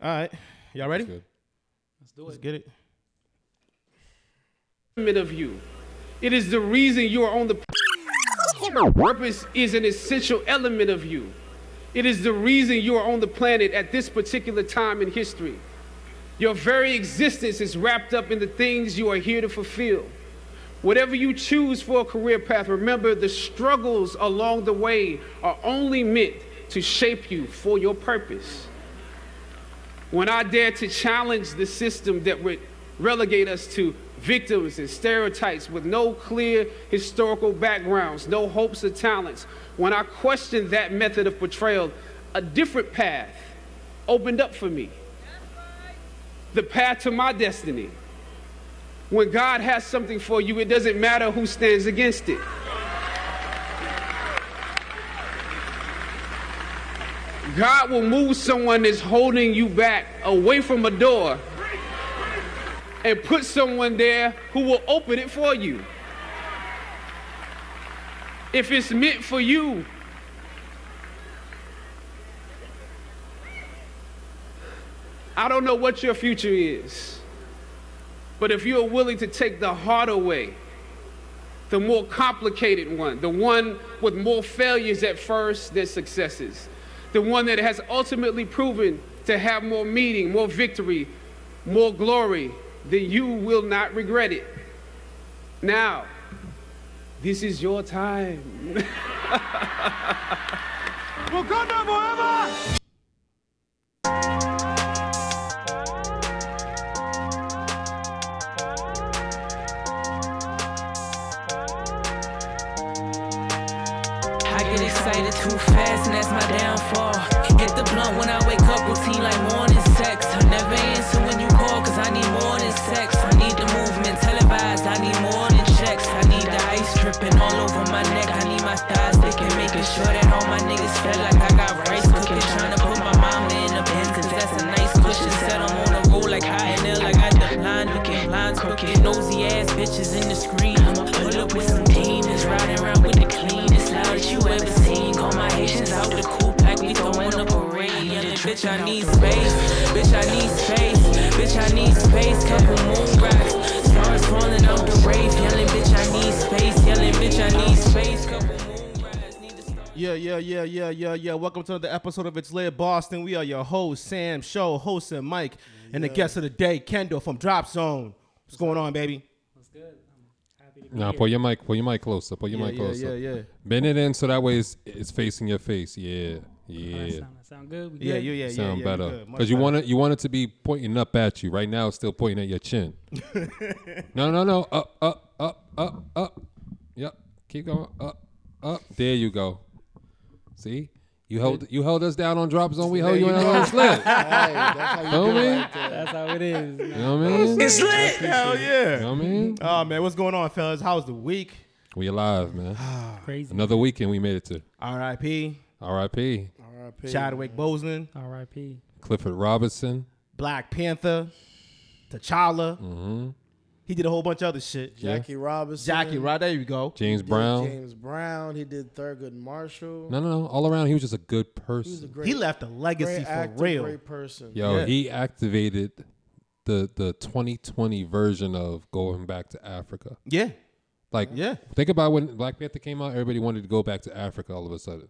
All right, y'all ready? Good. Let's do it. Let's get it. element of you. It is the reason you are on the purpose is an essential element of you. It is the reason you are on the planet at this particular time in history. Your very existence is wrapped up in the things you are here to fulfill. Whatever you choose for a career path, remember the struggles along the way are only meant to shape you for your purpose. When I dare to challenge the system that would relegate us to victims and stereotypes with no clear historical backgrounds, no hopes or talents, when I questioned that method of portrayal, a different path opened up for me. The path to my destiny. When God has something for you, it doesn't matter who stands against it. God will move someone that's holding you back away from a door and put someone there who will open it for you. If it's meant for you, I don't know what your future is, but if you're willing to take the harder way, the more complicated one, the one with more failures at first than successes, the one that has ultimately proven to have more meaning, more victory, more glory, then you will not regret it. Now, this is your time. Wakanda forever! Blunt when I wake up, routine like morning sex. I never answer when you call, cause I need more than sex. I need the movement televised, I need more than checks. I need the ice dripping all over my neck. I need my thighs sticking, making sure that all my niggas feel like bitch, I need space. Bitch, I need space. Bitch, I need space. Couple moon rocks. Stars falling out the rave. Yelling, bitch, I need space. Yelling, bitch, I need space. Couple moon rocks. Need to start. Yeah, yeah, yeah, yeah, yeah, yeah. Welcome to another episode of It's Lit Boston. We are your host, Sam Show, host and Mike, and the guest of the day, Kendall from Drop Zone. What's going on, baby? What's good? I'm happy to be Now here. pull your mic, pull your mic closer, pull your yeah, mic yeah, closer. yeah, yeah. Bend it in so that way it's, it's facing your face. Yeah, Oh, that yeah. sound, that sound good? We Yeah, good? yeah, yeah, yeah. Sound yeah, better because you want it. You want it to be pointing up at you. Right now, it's still pointing at your chin. no, no, no. Up, up, up, up, up. Yep. Keep going. Up, up. There you go. See, you held you held us down on drop zone. We held you you on slit. Hey, that's how you Know do me? it right. That's how it is. You know what I mean? It's lit. Hell yeah. You yeah. know what I mean? Oh, man, what's going on, fellas? How's the week? We alive, man. Crazy. Another weekend we made it to. R.I.P. R.I.P. R.I.P. Chadwick Boseman, R.I.P. Clifford Robinson. Black Panther, T'Challa. Mm-hmm. He did a whole bunch of other shit. Jackie Robinson. Jackie, right there you go. James He Brown. James Brown. He did Thurgood Marshall. No, no, no. All around, he was just a good He was a person. great, He left a legacy great for actor, real. great person. Yo, Yeah. he activated the the 2020 version of going back to Africa. Yeah, Like, yeah. think about when Black Panther came out. Everybody wanted to go back to Africa all of a sudden.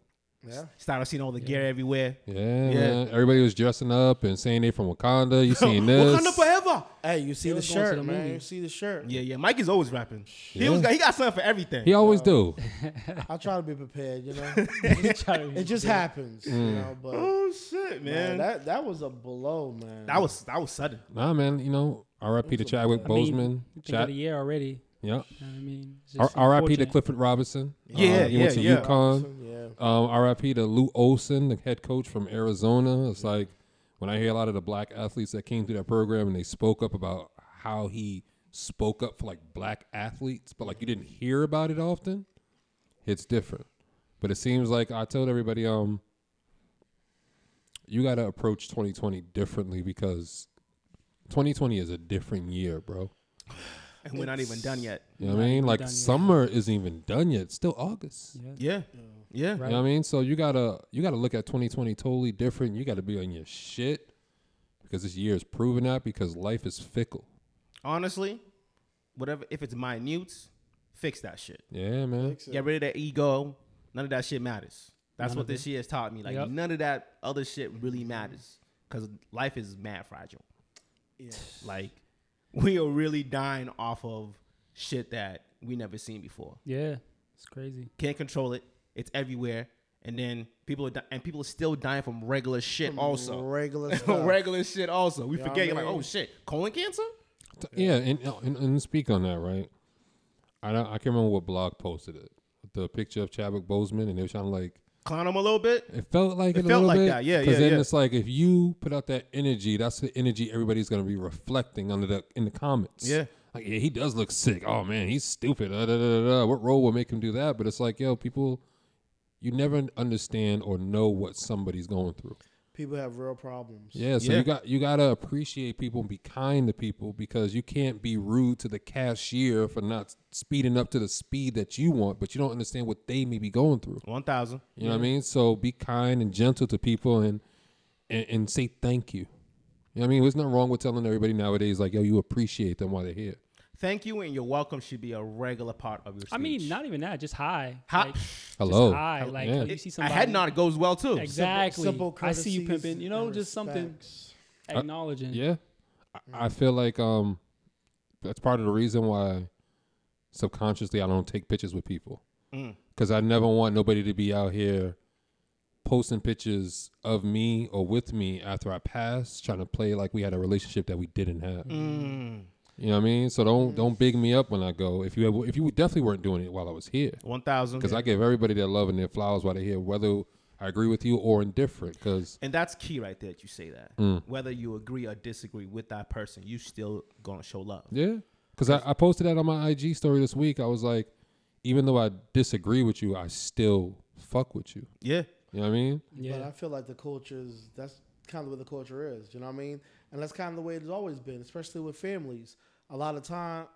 Yeah. Started seeing all the gear everywhere. Yeah, Yeah. man. Everybody was dressing up and saying they from Wakanda. You seen this? Wakanda forever. Hey, you see the was going to shirt, the man. movie. You see the shirt. Yeah, yeah. Mike is always rapping. He Yeah. was he got something for everything. He always do. I try to be prepared, you know. Try to be it just happens, you know. But oh shit, man, man. that that was a blow, man. that was that was sudden. Nah, man. You know, R.I.P. to Chadwick I mean, Boseman. you think Chad- the year already. yeah. You know what I mean? It's just R.I.P. to unfortunate. Clifford Robinson. Yeah, Um, he went yeah, to yeah. UConn. Um, RIP to Lute Olson, the head coach from Arizona. It's like when I hear a lot of the black athletes that came through that program and they spoke up about how he spoke up for like black athletes, but like you didn't hear about it often. It's different. But it seems like I told everybody, um, you got to approach 2020 differently because 2020 is a different year, bro. And we're not even done yet. You know what I mean? Like done yet. summer isn't even done yet. It's still August. Yeah. Yeah, yeah. You know what I mean? So you gotta you gotta look at 2020 totally different. You gotta be on your shit because this year is proving that because life is fickle. Honestly, whatever. If it's minute, fix that shit. Yeah, man. Fix it. Get rid of that ego. None of that shit matters. That's None what of this year has taught me. Like Yep. none of that other shit really matters because life is mad fragile. Yeah. Like we are really dying off of shit that we never seen before. Yeah, it's crazy. Can't control it. It's everywhere. And then people are di- and people are still dying from regular shit From also. regular stuff. regular shit also. We Yeah, I forget. You're like, oh, mean- oh shit, colon cancer. T- Yeah, and, and and speak on that, right? I don't, I can't remember what blog posted it. The picture of Chadwick Boseman, and they were trying to like. Clown him a little bit. It felt like It it, a felt little like bit. that, yeah, yeah. Because then yeah. it's like if you put out that energy, that's the energy everybody's gonna be reflecting under the in the comments. Yeah. like yeah, he does look sick. Oh man, he's stupid. Da, da, da, da, da. What role will make him do that? But it's like, yo, people, you never understand or know what somebody's going through. People have real problems. Yeah, so Yeah. you got you gotta appreciate people and be kind to people because you can't be rude to the cashier for not speeding up to the speed that you want, but you don't understand what they may be going through. One thousand. You know what I mean? So be kind and gentle to people and, and and say thank you. You know what I mean? There's nothing wrong with telling everybody nowadays like, yo, you appreciate them while they're here. Thank you and you're welcome should be a regular part of your speech. I mean, not even that, just hi. Hi- Like, just Hello. hi. Like Yeah. you It- see a somebody. head nod goes well too. Exactly. Simple I see you pimping. You know, and just something respects. acknowledging. Yeah. I, I feel like um that's part of the reason why subconsciously I don't take pictures with people. Mm. Cuz I never want nobody to be out here posting pictures of me or with me after I pass trying to play like we had a relationship that we didn't have. Mm. You know what I mean? So don't don't big me up when I go. If you if you definitely weren't doing it while I was here, One thousand. because I give everybody their love and their flowers while they're here, whether I agree with you or indifferent. Because And that's key right there that you say that. Mm. Whether you agree or disagree with that person, you still gonna show love. yeah, because I, I posted that on my IG story this week. I was like, even though I disagree with you, I still fuck with you. Yeah. You know what I mean? Yeah. But I feel like the culture is that's kind of what the culture is. You know what I mean? And that's kind of the way it's always been, especially with families. A lot of time,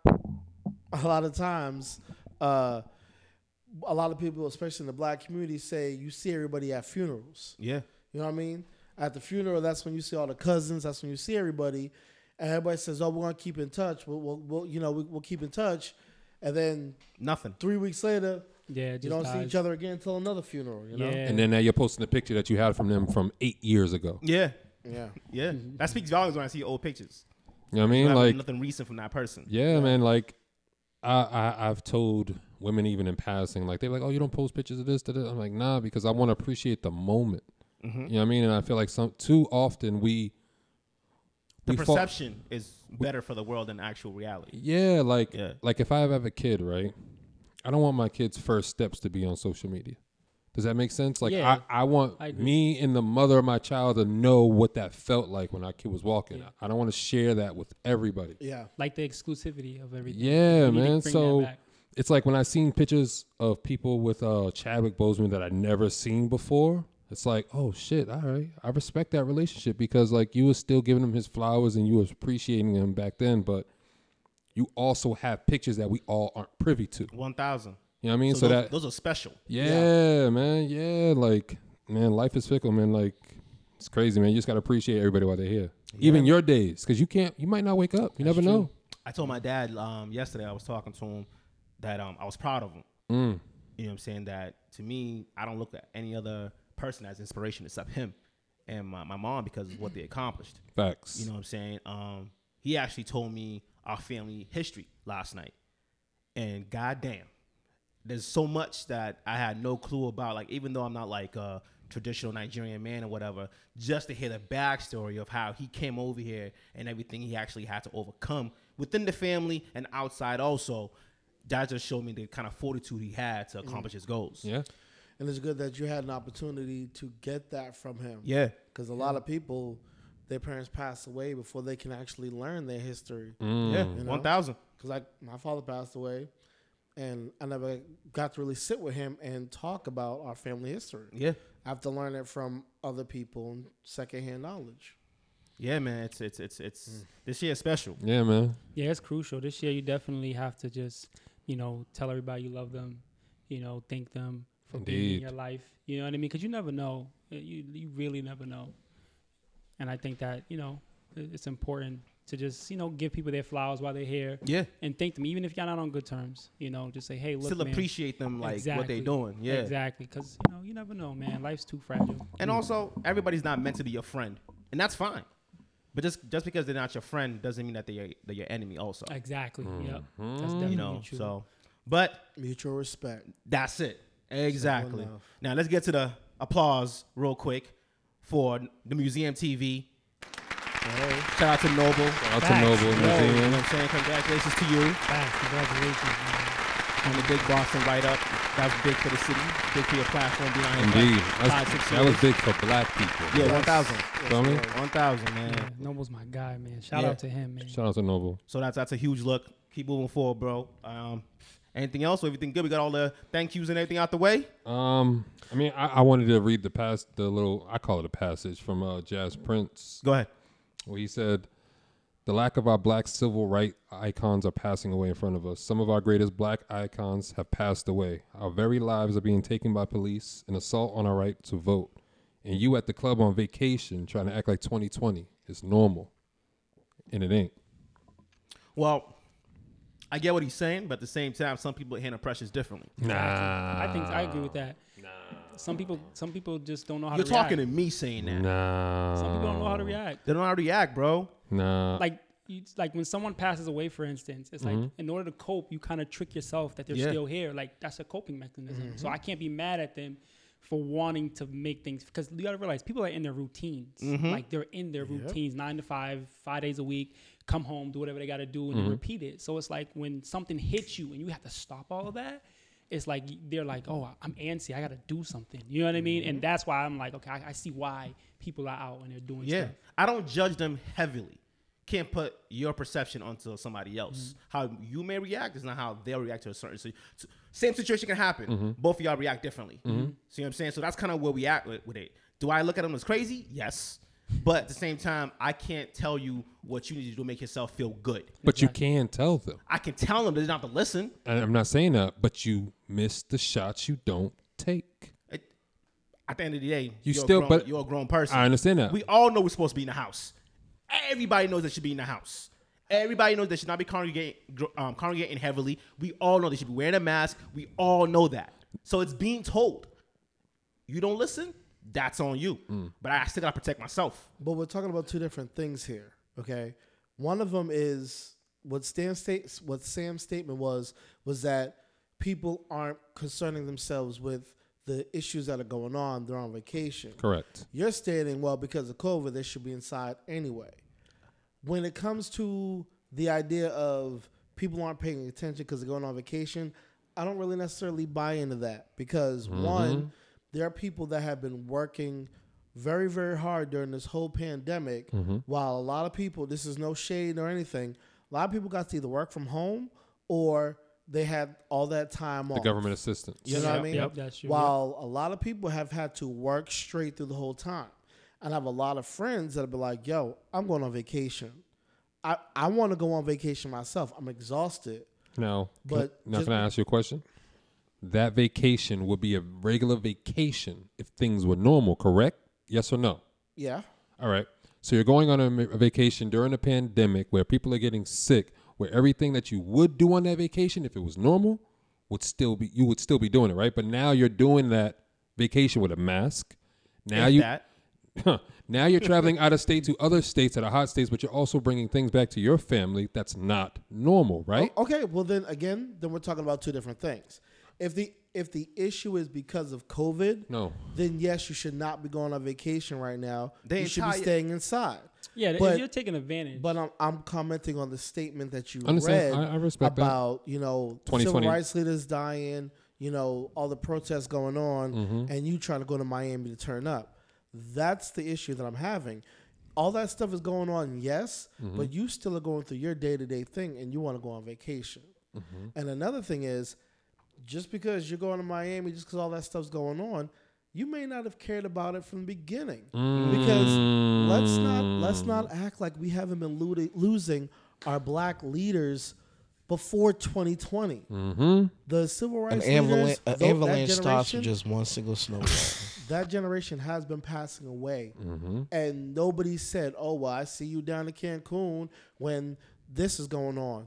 a lot of times, uh, a lot of people, especially in the black community, say you see everybody at funerals. Yeah. You know what I mean? At the funeral, that's when you see all the cousins. That's when you see everybody, and everybody says, "Oh, we're gonna keep in touch. We'll, we'll, we'll you know, we, we'll keep in touch." And then Nothing. three weeks later, yeah. You don't see each other again until another funeral. You know? Yeah. And then now you're posting a picture that you had from them from eight years ago. Yeah. Yeah. Yeah. That speaks volumes when I see old pictures. You know what I mean? Like nothing recent from that person. Yeah, man. Like, I, I I've told women even in passing, like they're like, "Oh, you don't post pictures of this." Da, da. I'm like, "Nah," because I want to appreciate the moment. Mm-hmm. You know what I mean? And I feel like some too often we The we fall- perception is better for the world than actual reality. yeah, like Yeah. like if I have a kid, right? I don't want my kid's first steps to be on social media. Does that make sense? Like Yeah, I, I want I me and the mother of my child to know what that felt like when our kid was walking. I don't want to share that with everybody. Yeah. like the exclusivity of everything. Yeah, We man. So it's like when I seen pictures of people with uh Chadwick Boseman that I'd never seen before. It's like, oh shit, all right. I respect that relationship because like you were still giving him his flowers and you was appreciating him back then, but you also have pictures that we all aren't privy to. One thousand. You know what I mean? So, So, those, that those are special. yeah, yeah, man, yeah, like man, life is fickle, man. Like it's crazy, man. You just gotta appreciate everybody while they're here, even your days, because you can't, you might not wake up. You never know. I told my dad um, yesterday. I was talking to him that um, I was proud of him. Mm. You know what I'm saying? That to me, I don't look at any other person as inspiration except him and my, my mom because of what they accomplished. Facts. You know what I'm saying? Um, he actually told me our family history last night, and goddamn, there's so much that I had no clue about. Like even though I'm not like a traditional Nigerian man or whatever, just to hear the backstory of how he came over here and everything he actually had to overcome within the family and outside also. That just showed me the kind of fortitude he had to accomplish his goals. yeah. And it's good that you had an opportunity to get that from him. Yeah. Because a lot of people, their parents pass away before they can actually learn their history. Mm. Yeah. You know? One thousand. Because like my father passed away, and I never got to really sit with him and talk about our family history. Yeah. I have to learn it from other people and secondhand knowledge. Yeah, man. It's it's it's it's mm. this year is special. Yeah, man. Yeah, it's crucial. This year, you definitely have to just, you know, tell everybody you love them, you know, thank them for being in your life. You know what I mean? Because you never know. You you really never know. And I think that you know it's important to just you know give people their flowers while they're here. Yeah. and thank them even if you're not on good terms. You know, just say hey, look, Still man, appreciate them like what they're doing. Yeah. exactly, because you know you never know, man. Life's too fragile. And also, everybody's not meant to be your friend, and that's fine. But just just because they're not your friend doesn't mean that they're your, they're your enemy. Also, Exactly. Yep. That's Mm-hmm. definitely you know. true. So, but Mutual respect. that's it. Exactly. Now let's get to the applause real quick for the museum TV. Shout out to Noble. Shout out to Facts. Noble You know Museum. what I'm saying? Congratulations to you Facts. Congratulations, man. on the big Boston write up. That was big for the city, big for your platform behind out here. Indeed. Five, six that was big for black people. Yeah, 1,000. Feel me? 1,000, man. Yeah, Noble's my guy, man. Shout Yeah. out to him, man. Shout out to Noble. So that's that's a huge look. Keep moving forward, bro. Um, anything else? Everything good? We got all the thank yous and everything out the way. Um, I mean, I, I wanted to read the past, the little, I call it a passage from uh, Jas Prince, Go ahead. Where he said, "The lack of our black civil right icons are passing away in front of us. Some of our greatest black icons have passed away. Our very lives are being taken by police, an assault on our right to vote. And you at the club on vacation trying to act like 2020 is normal, and it ain't." Well, I get what he's saying, but at the same time, some people handle pressures differently. Nah, I think I agree with that. Some people, some people just don't know how to react. You're to talking to react. me saying that. No. Some people don't know how to react. They don't know how to react, bro. No. Like, you, like when someone passes away, for instance, it's like mm-hmm. in order to cope, you kind of trick yourself that they're Yeah. still here. Like that's a coping mechanism. So mm-hmm. I can't be mad at them for wanting to make things because you gotta realize people are in their routines. Mm-hmm. Like they're in their routines, nine to five, five days a week. Come home, do whatever they gotta do, and then repeat it. So it's like when something hits you and you have to stop all of that. It's like they're like, oh, I'm antsy. I gotta do something. You know what I mean? And mm-hmm. that's why I'm like, okay, I, I see why people are out and they're doing Yeah. stuff. I don't judge them heavily. Can't put your perception onto somebody else. Mm-hmm. How you may react is not how they'll react to a certain si- s- same situation can happen. Mm-hmm. Both of y'all react differently. See what I'm saying? So that's kind of where we act with, with it. Do I look at them as crazy? Yes. But at the same time, I can't tell you what you need to do to make yourself feel good. but you can tell them. I can tell them, but they don't have to listen. And I'm not saying that, but you miss the shots you don't take. It- at the end of the day, You you're still- a grown, but- you're a grown person. I understand that. We all know we're supposed to be in the house. Everybody knows they should be in the house. Everybody knows they should not be congregating, gr- um, congregating heavily. We all know they should be wearing a mask. We all know that. So it's being told. You don't listen, that's on you. Mm. But I still gotta protect myself. But we're talking about two different things here. Okay, one of them is what Stan states. What Sam's statement was was that people aren't concerning themselves with the issues that are going on. They're on vacation. Correct. You're stating, well, because of COVID, they should be inside anyway. When it comes to the idea of people aren't paying attention because they're going on vacation, I don't really necessarily buy into that because one, there are people that have been working very, very hard during this whole pandemic, mm-hmm. while a lot of people, this is no shade or anything, a lot of people got to either work from home or they had all that time The off. government assistance. You know what I mean? yep, that's true, While a lot of people have had to work straight through the whole time. And I have a lot of friends that'll be like, yo, I'm going on vacation. I, I want to go on vacation myself. I'm exhausted. No. But now just can I ask you a question? That vacation would be a regular vacation if things were normal, correct? Yes or no? Yeah. All right. So you're going on a, a vacation during a pandemic where people are getting sick, where everything that you would do on that vacation, if it was normal, would still be you would still be doing it, right? But now you're doing that vacation with a mask. Now If you that. Now you're traveling out of state to other states that are hot states, but you're also bringing things back to your family. That's not normal, right? O- Okay. Well, then again, then we're talking about two different things. If the if the issue is because of COVID, No. then yes, you should not be going on vacation right now. The you should be staying inside. Yeah, But- if you're taking advantage. But I'm, I'm commenting on the statement that you Understand. read I- I respect that. about you know civil rights leaders dying, you know all the protests going on, Mm-hmm. and you trying to go to Miami to turn up. That's the issue that I'm having. All that stuff is going on, yes, Mm-hmm. but you still are going through your day to day thing, and you want to go on vacation. Mm-hmm. And another thing is, just because you're going to Miami, just because all that stuff's going on, you may not have cared about it from the beginning. Because let's not let's not act like we haven't been looting, losing our black leaders before 2020. Mm-hmm. The civil An rights avalanche, leaders, an tho- avalanche starts with just one single snowball. that generation has been passing away, Mm-hmm. and nobody said, "Oh well, I see you down in Cancun when this is going on."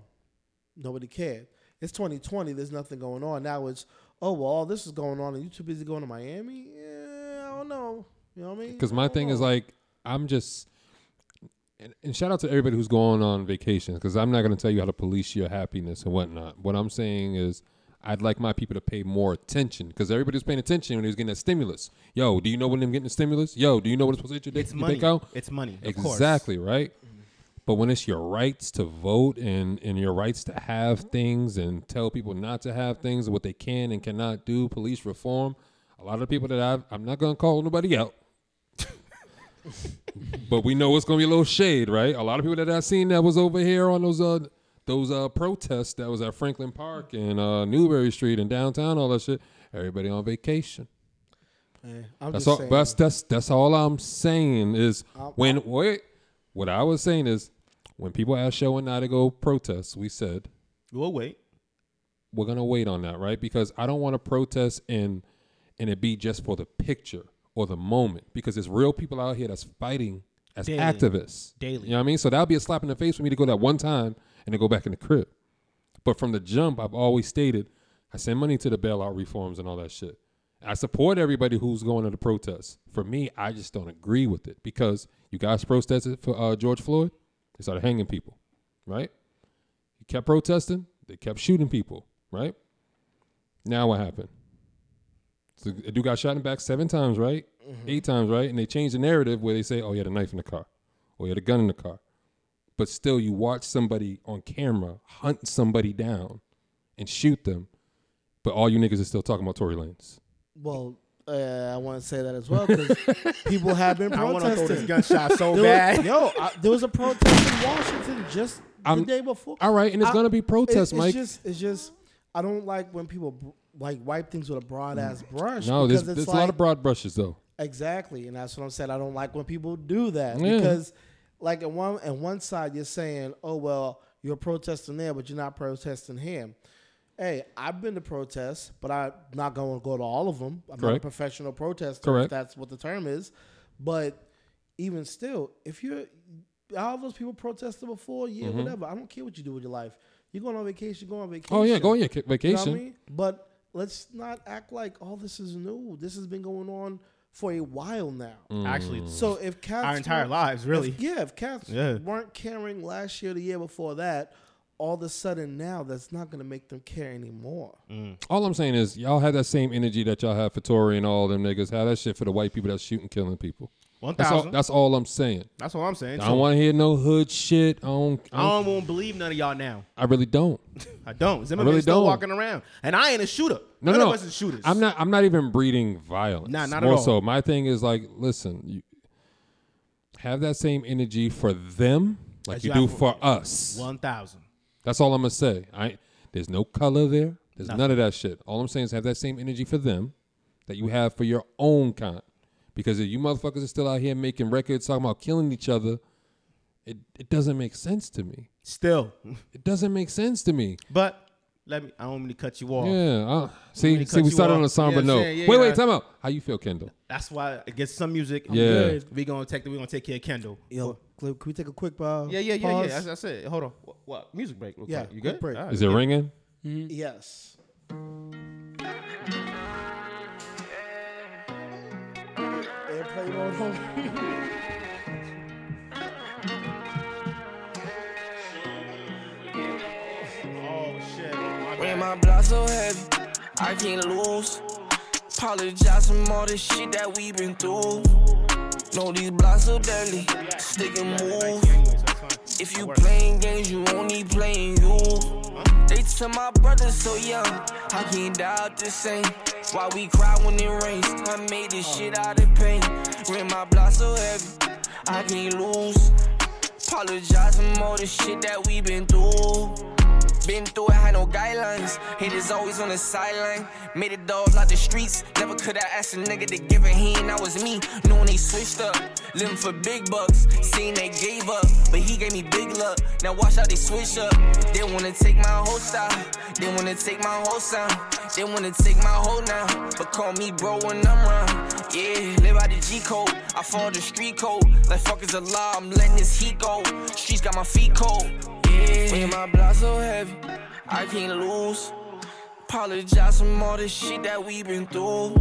Nobody cared. It's 2020. There's nothing going on now. It's oh well, all this is going on, and you too busy going to Miami. Yeah, I don't know. You know what I mean? Because my I don't thing is like, I'm just, and, and shout out to everybody who's going on vacation. Because I'm not going to tell you how to police your happiness and whatnot. What I'm saying is, I'd like my people to pay more attention because everybody was paying attention when he was getting that stimulus. Yo, do you know when them getting the stimulus? Yo, do you know what it's supposed to hit your dick, It's your money. It's money. of course. Exactly right. But when it's your rights to vote and, and your rights to have things and tell people not to have things what they can and cannot do, police reform, a lot of people that I've, I'm not going to call nobody out. but we know it's going to be a little shade, right? A lot of people that I've seen that was over here on those uh those uh protests that was at Franklin Park and uh Newbury Street and downtown, all that shit. Everybody on vacation. I'm That's just all. saying. That's that's that's all I'm saying is I'm- when wait. What I was saying is when people asked Show and I to go protest, we said We'll wait. we're gonna wait on that, right? Because I don't want to protest and and it be just for the picture or the moment. Because there's real people out here that's fighting as Daily. activists. Daily. You know what I mean? So that'll be a slap in the face for me to go that one time and then go back in the crib. But from the jump, I've always stated I send money to the bailout reforms and all that shit. I support everybody who's going to the protests. For me, I just don't agree with it because you guys protested for uh, George Floyd. They started hanging people, right? You kept protesting. They kept shooting people, right? Now what happened? So a dude got shot in the back seven times, right? Eight times, right? And they changed the narrative where they say, "Oh, he had a knife in the car, or he had a gun in the car." But still, you watch somebody on camera hunt somebody down and shoot them, but all you niggas are still talking about Tory Lanez. Well, uh, I want to say that as well because people have been protesting. I want to throw this gunshot so There bad. was, yo, I, there was a protest in Washington just I'm- the day before. All right, and it's I- gonna be It- protests, it's Mike. just, it's just, I don't like when people like wipe things with a broad ass brush. no, there's, because it's there's like, a lot of broad brushes though. Exactly, and that's what I'm saying. I don't like when people do that Yeah. because, like, on one on one side you're saying, "Oh well, you're protesting there, but you're not protesting here." Hey, I've been to protests, but I'm not going to go to all of them. I'm not a professional protester. Correct. If that's what the term is. But even still, if you're all those people protested before, yeah, Mm-hmm. whatever. I don't care what you do with your life. You're going on vacation, go on vacation. Oh yeah, go on your ca- You know vacation. what I mean? But let's not act like all this is new. This has been going on for a while now. Mm. Actually, So if cats our entire lives, really. if- yeah, if cats Yeah. weren't caring last year, the year before that, all of a sudden now that's not going to make them care anymore. Mm. All I'm saying is y'all have that same energy that y'all have for Tory and all them niggas. Have that shit for the white people that's shooting, killing people. One That's all. thousand. That's all I'm saying. That's what I'm saying. I don't want to hear no hood shit. I don't. I, I don't, don't want to believe none of y'all now. I really don't. I don't. Zimmerman's really still don't. walking around, and I ain't a shooter. No, None no, of us is shooters. I'm not. I'm not even breeding violence. Nah, not at all. so, my thing is like, listen, you have that same energy for them, like you you do for for- us. One thousand. That's all I'm gonna say. I there's no color there. There's none of that shit. All I'm saying is have that same energy for them that you have for your own kind. Because if you motherfuckers are still out here making records talking about killing each other, it, it doesn't make sense to me. Still, It doesn't make sense to me. but let me. I don't mean to cut you off. Yeah. Uh, see, see, we started off. on a somber Yeah, note. yeah, wait, wait, yeah. time out. How you feel, Kendall? That's why I get some music. I'm Yeah. good. We gonna take. We gonna take care of Kendall. Yo, Clip, can we take a quick uh, Yeah, yeah, yeah, pause? yeah. That's, that's it. Hold on. What, what? Music break. Real Yeah. You quick good? break. All right, Is it we good. ringing? Yes. Airplane mode My block so heavy, I can't lose. Apologize from all the shit that we been through. Know these blocks so deadly, stick and move. If you playing games, you only playing you. They tell my brother so young, I can't doubt the same. Why we cry when it rains? I made this shit out of pain. When my block so heavy, I can't lose. Apologize from all the shit that we been through. Been through it, had no guidelines. Haters always on the sideline. Made it dog like the streets. Never could have asked a nigga to give a hand. That was me. Knowing they switched up. Living for big bucks. Seeing they gave up. But he gave me big luck. Now watch how they switch up. They wanna take my whole style. They wanna take my whole sound. They wanna take my whole now. But call me bro when I'm round. Yeah, live by the G code. I follow the street code. Like fuck is a law. I'm letting this heat go. Streets got my feet cold. Yeah, when my blood so heavy, I can't lose. Apologize from all the shit that we been through.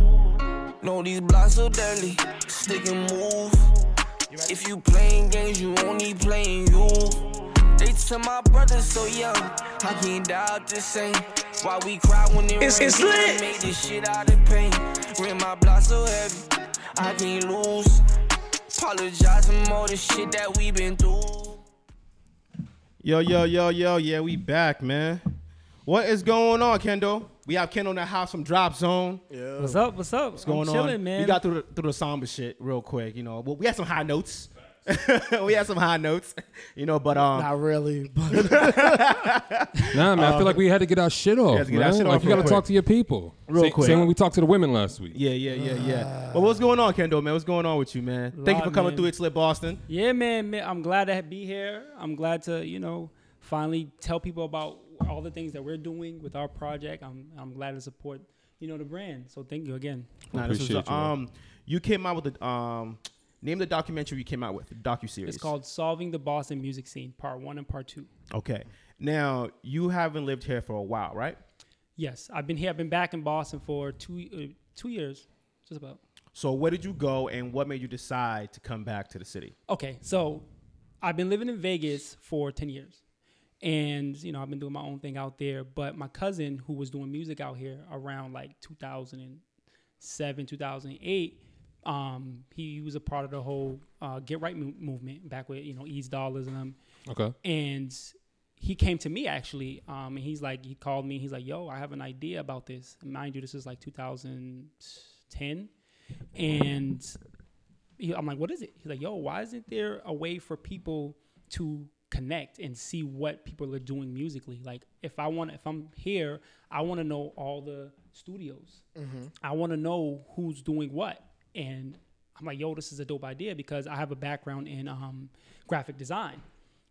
Know these blocks so deadly, stick and move. If you playing games, you only playing you. They tell my brother so young, I can't doubt the same. Why we cry when it It's- rains? it's lit. Made this shit out of pain. Ran my block so heavy, I can't lose. Apologize from all the shit that we been through. Yo, yo, yo, yo, yeah, we back, man. What is going on, Kendall? We have Kendall in the house from Drop Zone. Yeah. What's up? What's up? What's going I'm chilling, on? man. We got through the, through the somber shit real quick, you know. Well, we had some high notes. we had some high notes, you know, but um, Not really, but Nah, man, I feel like we had to get our shit off. had get man. our shit like off you real got to quick. talk to your people. Real Same- quick. Same when we talked to the women last week. yeah, yeah, yeah, yeah. But what's going on, Kendall? man? What's going on with you, man? Thank you Lot, for coming man. through It's Lit Boston. Yeah, man, man. I'm glad to be here. I'm glad to, you know, finally tell people about all the things that we're doing with our project. I'm I'm glad to support, you know, the brand. So thank you again. Nah, this was, Appreciate you, man. um, you came out with the um, name the documentary you came out with, docu series. It's called Solving the Boston Music Scene, Part One and Part Two. Okay. Now you haven't lived here for a while, right? Yes, I've been here. I've been back in Boston for two uh, two years, just about. So where did you go, and what made you decide to come back to the city? Okay, so I've been living in Vegas for 10 years. And, you know, I've been doing my own thing out there. But my cousin, who was doing music out here around like 2007, 2008, um, he was a part of the whole uh, Get Right mo- movement back with, you know, Ease Dollars and them. Okay. And he came to me actually, um, and he's like, he called me. He's like, "Yo, I have an idea about this." And mind you, this is like 2010, and he, I'm like, "What is it?" He's like, "Yo, why isn't there a way for people to connect and see what people are doing musically? Like, if I want, if I'm here, I want to know all the studios. I want to know who's doing what." And I'm like, "Yo, this is a dope idea because I have a background in um, graphic design."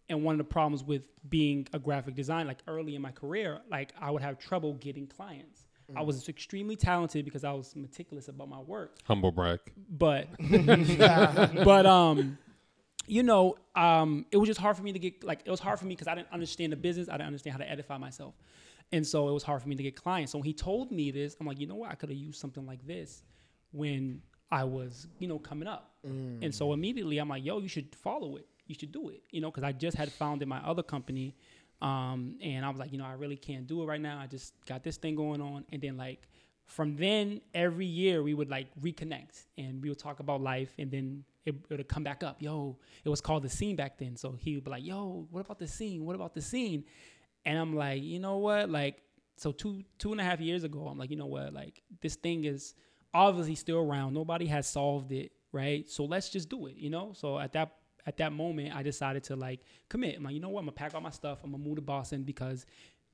And one of the problems with being a graphic designer, like early in my career, like I would have trouble getting clients. I was extremely talented because I was meticulous about my work, Humble brag. but but um, you know, um, it was just hard for me to get like it was hard for me because I didn't understand the business. I didn't understand how to edify myself, and so it was hard for me to get clients. So when he told me this, I'm like, you know what? I could have used something like this when I was, you know, coming up. And so immediately I'm like, yo, you should follow it. You should do it, you know, because I just had founded my other company. Um, and I was like, you know, I really can't do it right now. I just got this thing going on. And then, like, from then, every year we would like reconnect and we would talk about life. And then it, it would come back up. Yo, it was called the scene back then. So he would be like, yo, what about the scene? What about the scene? And I'm like, you know what? Like, so two two and a half years ago, I'm like, you know what? Like, this thing is obviously still around. Nobody has solved it, right? So let's just do it, you know? So at that at that moment, I decided to like commit. I'm like, you know what? I'm gonna pack all my stuff. I'm gonna move to Boston because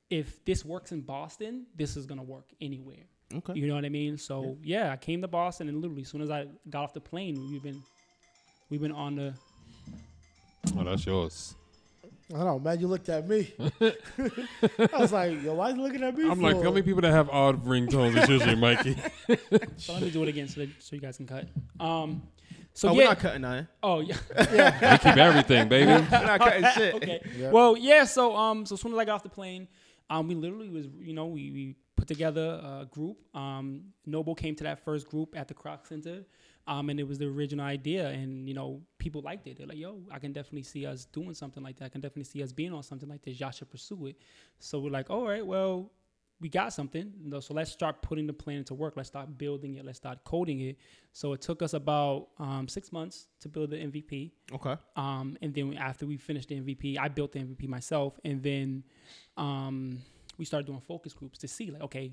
if this works in Boston, this is gonna work anywhere. Okay. You know what I mean? So yeah, I came to Boston and literally as soon as I got off the plane, we've been we've been on the Oh, that's yours. I don't know, man. You looked at me. I was like, yo, why you looking at me? I'm like, for? the only people that have odd ringtones is usually Mikey. so let me do it again so that, so you guys can cut. Um so oh, yeah. we're not cutting nothing. oh yeah. yeah. we keep everything, baby. We're not cutting shit. okay. Well, yeah. So, um, so as soon as I got off the plane, um, we literally was, you know, we, we put together a group. Um, Noble came to that first group at the Kroc Center, um, and it was the original idea, and you know, people liked it. They're like, "Yo, I can definitely see us doing something like that. I can definitely see us being on something like this. Y'all should pursue it." So we're like, "All right, well." We got something, you know, so let's start putting the plan into work. Let's start building it. Let's start coding it. So it took us about um, six months to build the MVP. Okay. Um, and then after we finished the MVP, I built the MVP myself, and then um, we started doing focus groups to see like, okay,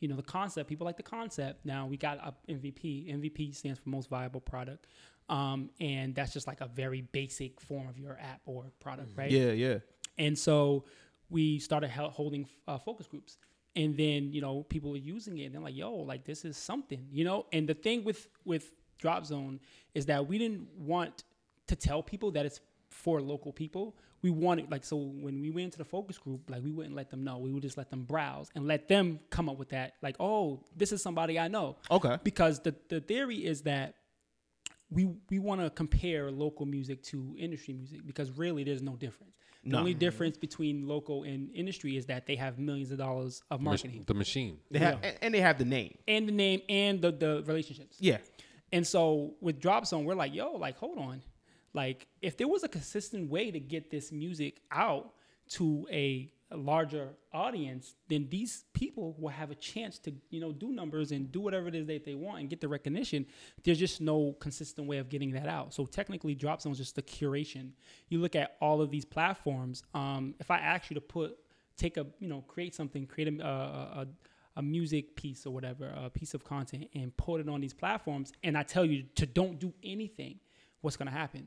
you know, the concept. People like the concept. Now we got up MVP. MVP stands for most viable product, um, and that's just like a very basic form of your app or product, right? Yeah, yeah. And so we started holding uh, focus groups. And then, you know, people were using it and they're like, yo, like this is something, you know? And the thing with with Drop Zone is that we didn't want to tell people that it's for local people. We wanted like so when we went into the focus group, like we wouldn't let them know. We would just let them browse and let them come up with that. Like, oh, this is somebody I know. Okay. Because the the theory is that we we want to compare local music to industry music because really there's no difference. The No. only difference between local and industry is that they have millions of dollars of marketing The machine. They have, and, and they have the name. and the name and the the relationships. Yeah. And so with Drop Zone, we're like, yo, like, hold on. Like, if there was a consistent way to get this music out to a, larger audience, then these people will have a chance to, you know, do numbers and do whatever it is that they want and get the recognition. There's just no consistent way of getting that out. So technically, Drop Zone is just the curation. You look at all of these platforms. Um, if I ask you to put, take a, you know, create something, create a, a, a a music piece or whatever, a piece of content, and put it on these platforms, and I tell you to don't do anything, what's gonna happen?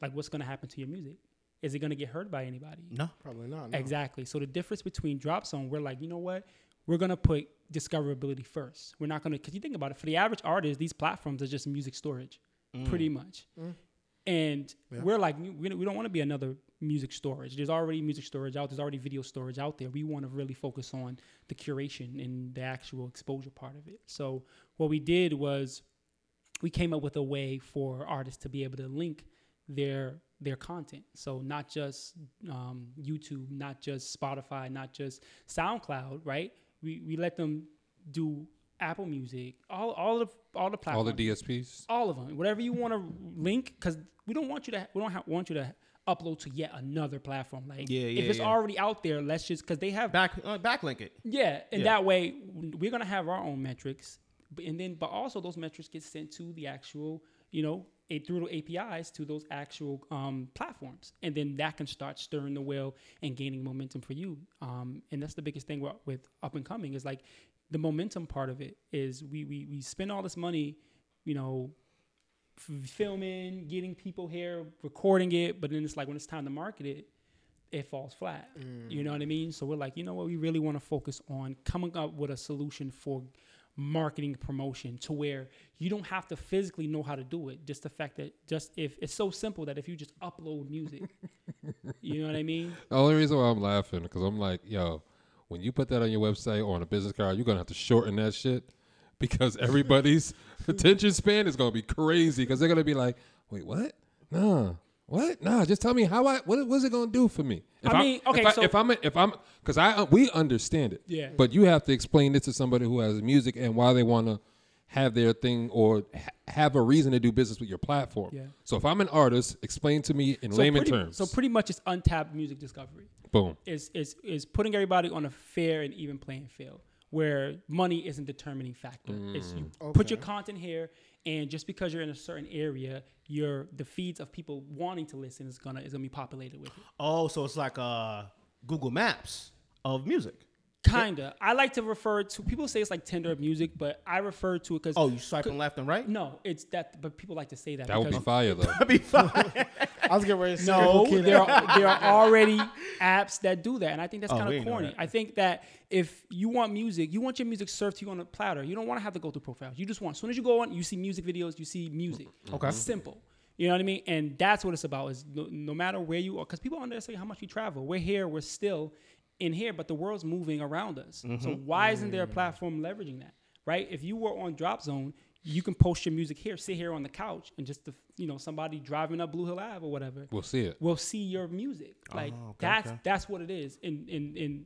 Like, what's gonna happen to your music? Is it gonna get heard by anybody? No. Probably not. No. Exactly. So the difference between Drop Zone, we're like, you know what? We're gonna put discoverability first. We're not gonna, because you think about it, for the average artist, these platforms are just music storage, mm. pretty much. Mm. And we're like, we don't, we don't want to be another music storage. There's already music storage out. There's already video storage out there. We want to really focus on the curation and the actual exposure part of it. So what we did was we came up with a way for artists to be able to link their their content. So not just um, YouTube, not just Spotify, not just SoundCloud, right? We we let them do Apple Music, all all the all the platforms, All the DSPs. all of them, whatever you want to link, because we don't want you to we don't ha- want you to upload to yet another platform. Like Yeah, if it's yeah. already out there, let's just because they have Back uh, backlink it. yeah, and Yeah. that way we're gonna have our own metrics, and then but also those metrics get sent to the actual, you know, a, through the APIs to those actual um, platforms, and then that can start stirring the wheel and gaining momentum for you. Um, and that's the biggest thing with, with up and coming is like the momentum part of it is we we we spend all this money, you know, f- filming, getting people here, recording it, but then it's like when it's time to market it, it falls flat. You know what I mean? So we're like, you know what? We really want to focus on coming up with a solution for marketing promotion to where you don't have to physically know how to do it. Just the fact that just if it's so simple that if you just upload music, you know what I mean? The only reason why I'm laughing because I'm like, yo, when you put that on your website or on a business card, you're gonna have to shorten that shit because everybody's attention span is gonna be crazy because they're gonna be like, wait, what? Nah, what? Nah, just tell me how I. What was it gonna do for me? If I I'm- mean, okay, if, I, so- if I'm if I'm because I uh, we understand it, Yeah. But you have to explain this to somebody who has music and why they want to have their thing or ha- have a reason to do business with your platform. Yeah. So if I'm an artist, explain to me in So layman pretty, terms. So pretty much it's untapped music discovery. boom. is is is putting everybody on a fair and even playing field where money isn't determining factor. It's you put your content here, and just because you're in a certain area, your the feeds of people wanting to listen is gonna is gonna be populated with it. Oh, so it's like uh Google Maps of music. Kinda. I like to refer to people say it's like Tinder of music, but I refer to it because Oh, you swiping left and right? no, it's that. But people like to say that. That would be because- fire though. That'd be fine. I was getting ready to say, No, okay, there are, there are already apps that do that, and I think that's Oh, kind of ain't know corny. that. I think that if you want music, you want your music served to you on a platter. You don't want to have to go through profiles. You just want. As soon as you go on, you see music videos, you see music. Mm-hmm. Okay. simple. You know what I mean? And that's what it's about. Is no, no matter where you are, because people understand how much we travel. We're here. We're still in here, but the world's moving around us. So mm-hmm. why isn't there a mm. platform leveraging that? Right? If you were on Drop Zone, you can post your music here, sit here on the couch, and just the, you know somebody driving up Blue Hill Ave or whatever We'll see it. We'll see your music. Oh, like Oh, okay, that's okay. that's what it is. And and and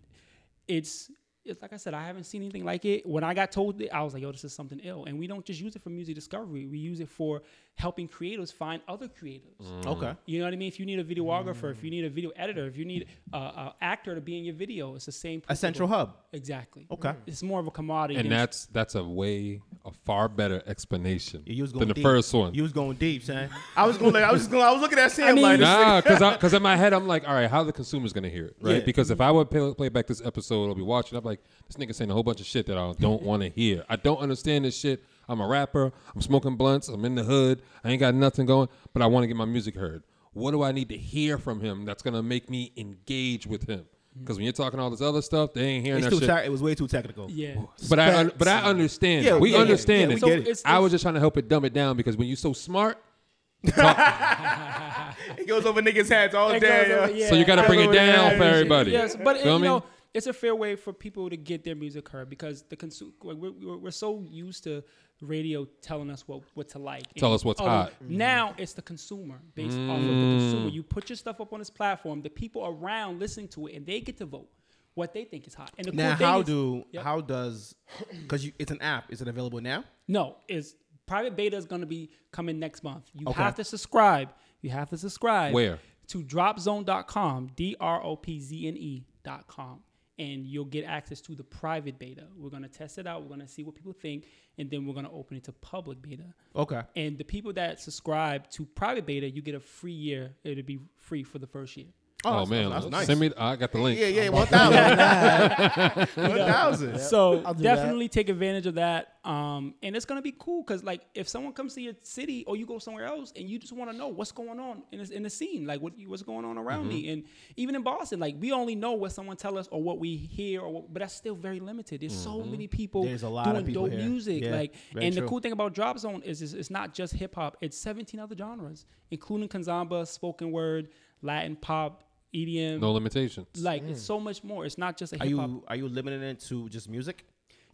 it's it's like I said, I haven't seen anything like it. When I got told it, I was like, yo, this is something ill. And we don't just use it for music discovery. We use it for helping creators find other creators. Mm. Okay. You know what I mean? If you need a videographer, if you need a video editor, if you need a, a actor to be in your video, it's the same. A central hub. Exactly. Okay. Mm. It's more of a commodity. And that's that's a way a far better explanation Yeah, you was going than the deep. first one. You was going deep, son. I was going. Like, I was just going. I was looking at Sam mean- like, Nah, because because in my head I'm like, all right, how are the consumers gonna hear it, right? Yeah. Because if I would play, play back this episode or be watching, I'm like, this nigga saying a whole bunch of shit that I don't want to hear. I don't understand this shit. I'm a rapper. I'm smoking blunts. I'm in the hood. I ain't got nothing going, but I want to get my music heard. What do I need to hear from him that's gonna make me engage with him? Because when you're talking all this other stuff, they ain't hearing it's that too shit. tec- it was way too technical. yeah. But I un- but I understand. Yeah, we yeah, yeah, understand yeah, it. we get it. it's- I was just trying to help it dumb it down because when you're so smart, it goes over niggas' heads all It day. over- yeah, So you got to bring it down for everybody. Yes, but Feel you know, it's a fair way for people to get their music heard because the consumer we're, we're, we're so used to radio telling us what, what to like. Tell And, us what's oh, hot. Mm-hmm. Now it's the consumer based off of the mm. consumer. You put your stuff up on this platform, the people around listening to it, and they get to vote what they think is hot. And the Now, cool thing how is- do Yep. how does because it's an app? Is it available now? No, is private beta is going to be coming next month. You Okay. have to subscribe. You have to subscribe. Where? To dropzone.com, D R O P Z N E.com. And you'll get access to the private beta. We're going to test it out. We're going to see what people think. And then we're going to open it to public beta. Okay. And the people that subscribe to private beta, you get a free year. It'll be free for the first year. Oh, that's- man, that's nice. send me. I got the link. Yeah, yeah, one thousand. One thousand. So I'll that. definitely take advantage of that. Um, and it's gonna be cool because like if someone comes to your city or you go somewhere else and you just want to know what's going on in, this, in the scene, like what what's going on around me, Mm-hmm. and even in Boston, like we only know what someone tell us or what we hear, or what, but that's still very limited. There's so many people Mm-hmm. There's a lot doing of people dope here. music, Yeah, like, and true. the cool thing about Drop Zone is, is it's not just hip hop; it's 17 other genres, including kanzamba, spoken word, Latin pop, EDM. No limitations. Like it's so much more. It's not just a Are hip hop. you are you limiting it to just music?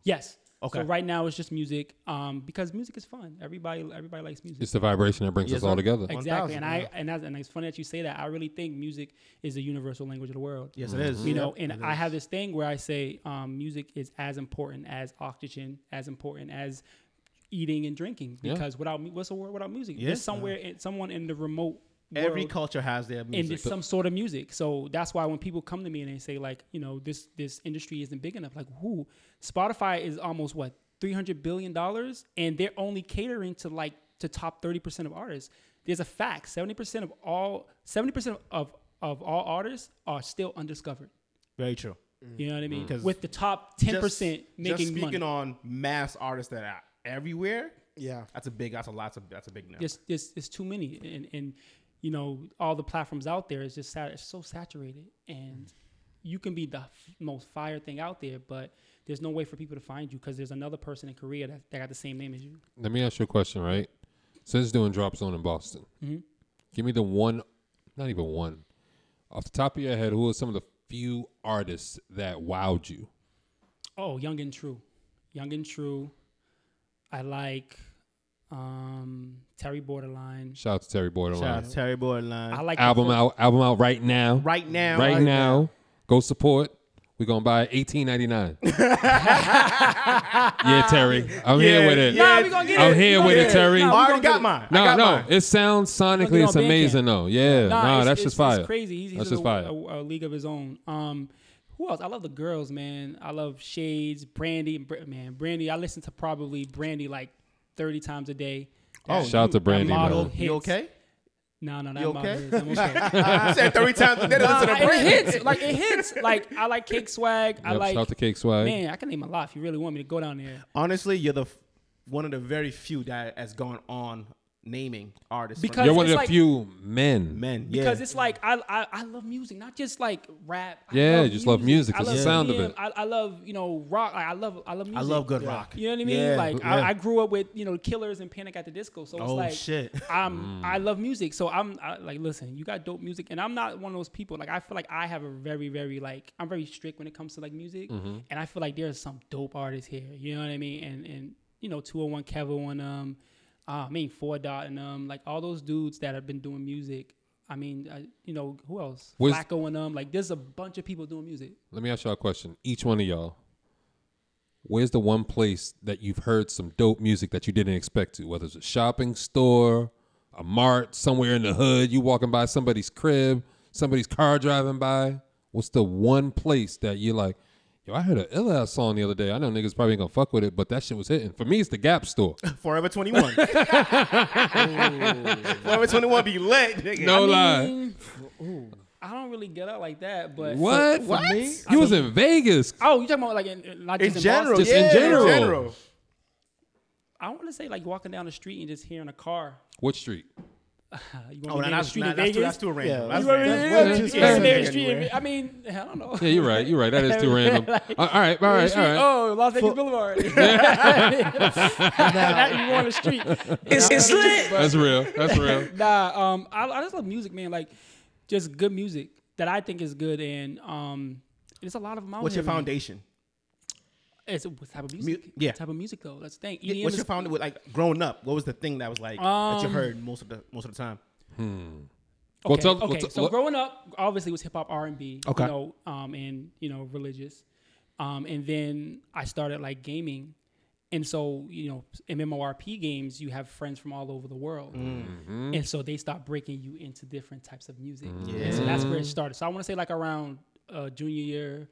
Yes. Okay. So right now it's just music, um, because music is fun. Everybody, everybody likes music. It's the vibration that brings Yes, us all together. exactly, 1000, and I and that's, and it's funny that you say that. I really think music is the universal language of the world. Yes, it is. You know, and I have this thing where I say um, music is as important as oxygen, as important as eating and drinking. Yeah. Because without mu- what's a world without music? Yeah. There's somewhere, in, someone in the remote Every world culture has their music. and music. there's some sort of music. So that's why when people come to me and they say like, you know, this this industry isn't big enough, like who? Spotify is almost what three hundred billion dollars, and they're only catering to like to top thirty percent of artists. There's a fact: seventy percent of all seventy percent of of all artists are still undiscovered. Very true. Mm. You know what I mean? 'Cause With the top ten percent Just- making just speaking money. on mass artists that are everywhere. Yeah. That's a big. That's a lots of. That's a big number. There's, there's, there's too many, and, and you know all the platforms out there is just sat, it's so saturated, and you can be the f- most fire thing out there, but there's no way for people to find you because there's another person in Korea that, that got the same name as you. Let me ask you a question, right? Since doing Drop Zone in Boston, Mhm. give me the one, not even one, off the top of your head, who are some of the few artists that wowed you? Oh, Young and True, Young and True. I like um, Terry Borderline. Shout out to Terry Borderline. Shout out to Terry Borderline. I like the album out, album out right now. right now. right, now. Go support. We're gonna buy eighteen ninety nine. yeah, Terry. I'm here with it. yeah. Nah, we gonna get I'm it. here We with gonna it, Terry. Nah, I already got mine. No, got no, mine. it sounds sonically it's on Bandcamp. amazing though. Yeah, Nah, nah, it's- that's it's- just fire. It's crazy. He's, he's That's in just a, fire. A, a league of his own. Um, who else? I love the girls, man. I love Shades, Brandy, Br- man. Brandy. I listen to probably Brandy like thirty times a day. Oh, Shout out to That Brandy, model hits. You okay? No, no, You that model okay? hits. I'm okay. you said three times a day to Nah, listen to it hits. Like it hits. Like I like Cake Swag. I like. shout out to Cake Swag. Man, I can name a lot if you really want me to go down there. Honestly, you're the f- one of the very few that has gone on naming artists. Because You're one of the like- few men. men. Yeah. Because it's like I, I I love music, not just like rap. I Yeah, love just love music. I It's love the sound of EDM. it. I, I love you know rock. Like, I love I love music. I love good rock. You know what I mean? Yeah, like yeah. I, I grew up with you know Killers and Panic at the Disco, so it's Oh, like shit. I'm Mm. I love music, so I'm I, like listen, you got dope music, and I'm not one of those people. Like I feel like I have a very very like I'm very strict when it comes to like music, Mm-hmm. and I feel like there's some dope artists here. You know what I mean? And and you know 201 Kevo and um, I mean Four Dot and um like all those dudes that have been doing music. I mean, uh, you know who else? Was- Flacco and um like there's a bunch of people doing music. Let me ask y'all a question. Each one of y'all. Where's the one place that you've heard some dope music that you didn't expect to? Whether it's a shopping store, a mart, somewhere in the hood, you walking by somebody's crib, somebody's car driving by. What's the one place that you're like, yo, I heard an ill ass song the other day. I know niggas probably ain't gonna fuck with it, but that shit was hitting. For me, it's the Gap store. Forever 21. Forever 21 be lit. Nigga. No I lie. mean, I don't really get out like that, but What? For What? You was in Vegas. Oh, you talking about like in, not In just in general. Boston? Just in yeah, general. In general. I want to say like walking down the street and just hearing a car. What street? you Oh, want nah, me to name a that's, street nah, in that's, too, Vegas? that's too random. Yeah, that's You want me to- random. That's way yeah, too yeah, specific name a street in anyway. I mean, I don't know. Yeah, you're right. You're right. That is too random. Like- all right, all right, Street- all right. Oh, Las Vegas Boulevard. That you on the street. It's, it's lit. That's real. That's real. Nah, um, I, I just love music, man. Like, just good music that I think is good, and um, there's a lot of them out What's here, your man. foundation? It's what type of music? yeah. What type of music though. That's the thing. Yeah, EDM What's is- your foundation? Like growing up, what was the thing that was like that you Um, heard most of the most of the time? Well, Okay, tell- well, okay. tell- so what- growing up, obviously, it was hip hop, R and B. Okay. You know, um, and you know, religious. Um, and then I started like gaming, and so you know, in MMORP games, you have friends from all over the world, Mm-hmm. and so they start breaking you into different types of music. Mm-hmm. And so that's where it started. So I want to say like around uh, junior year,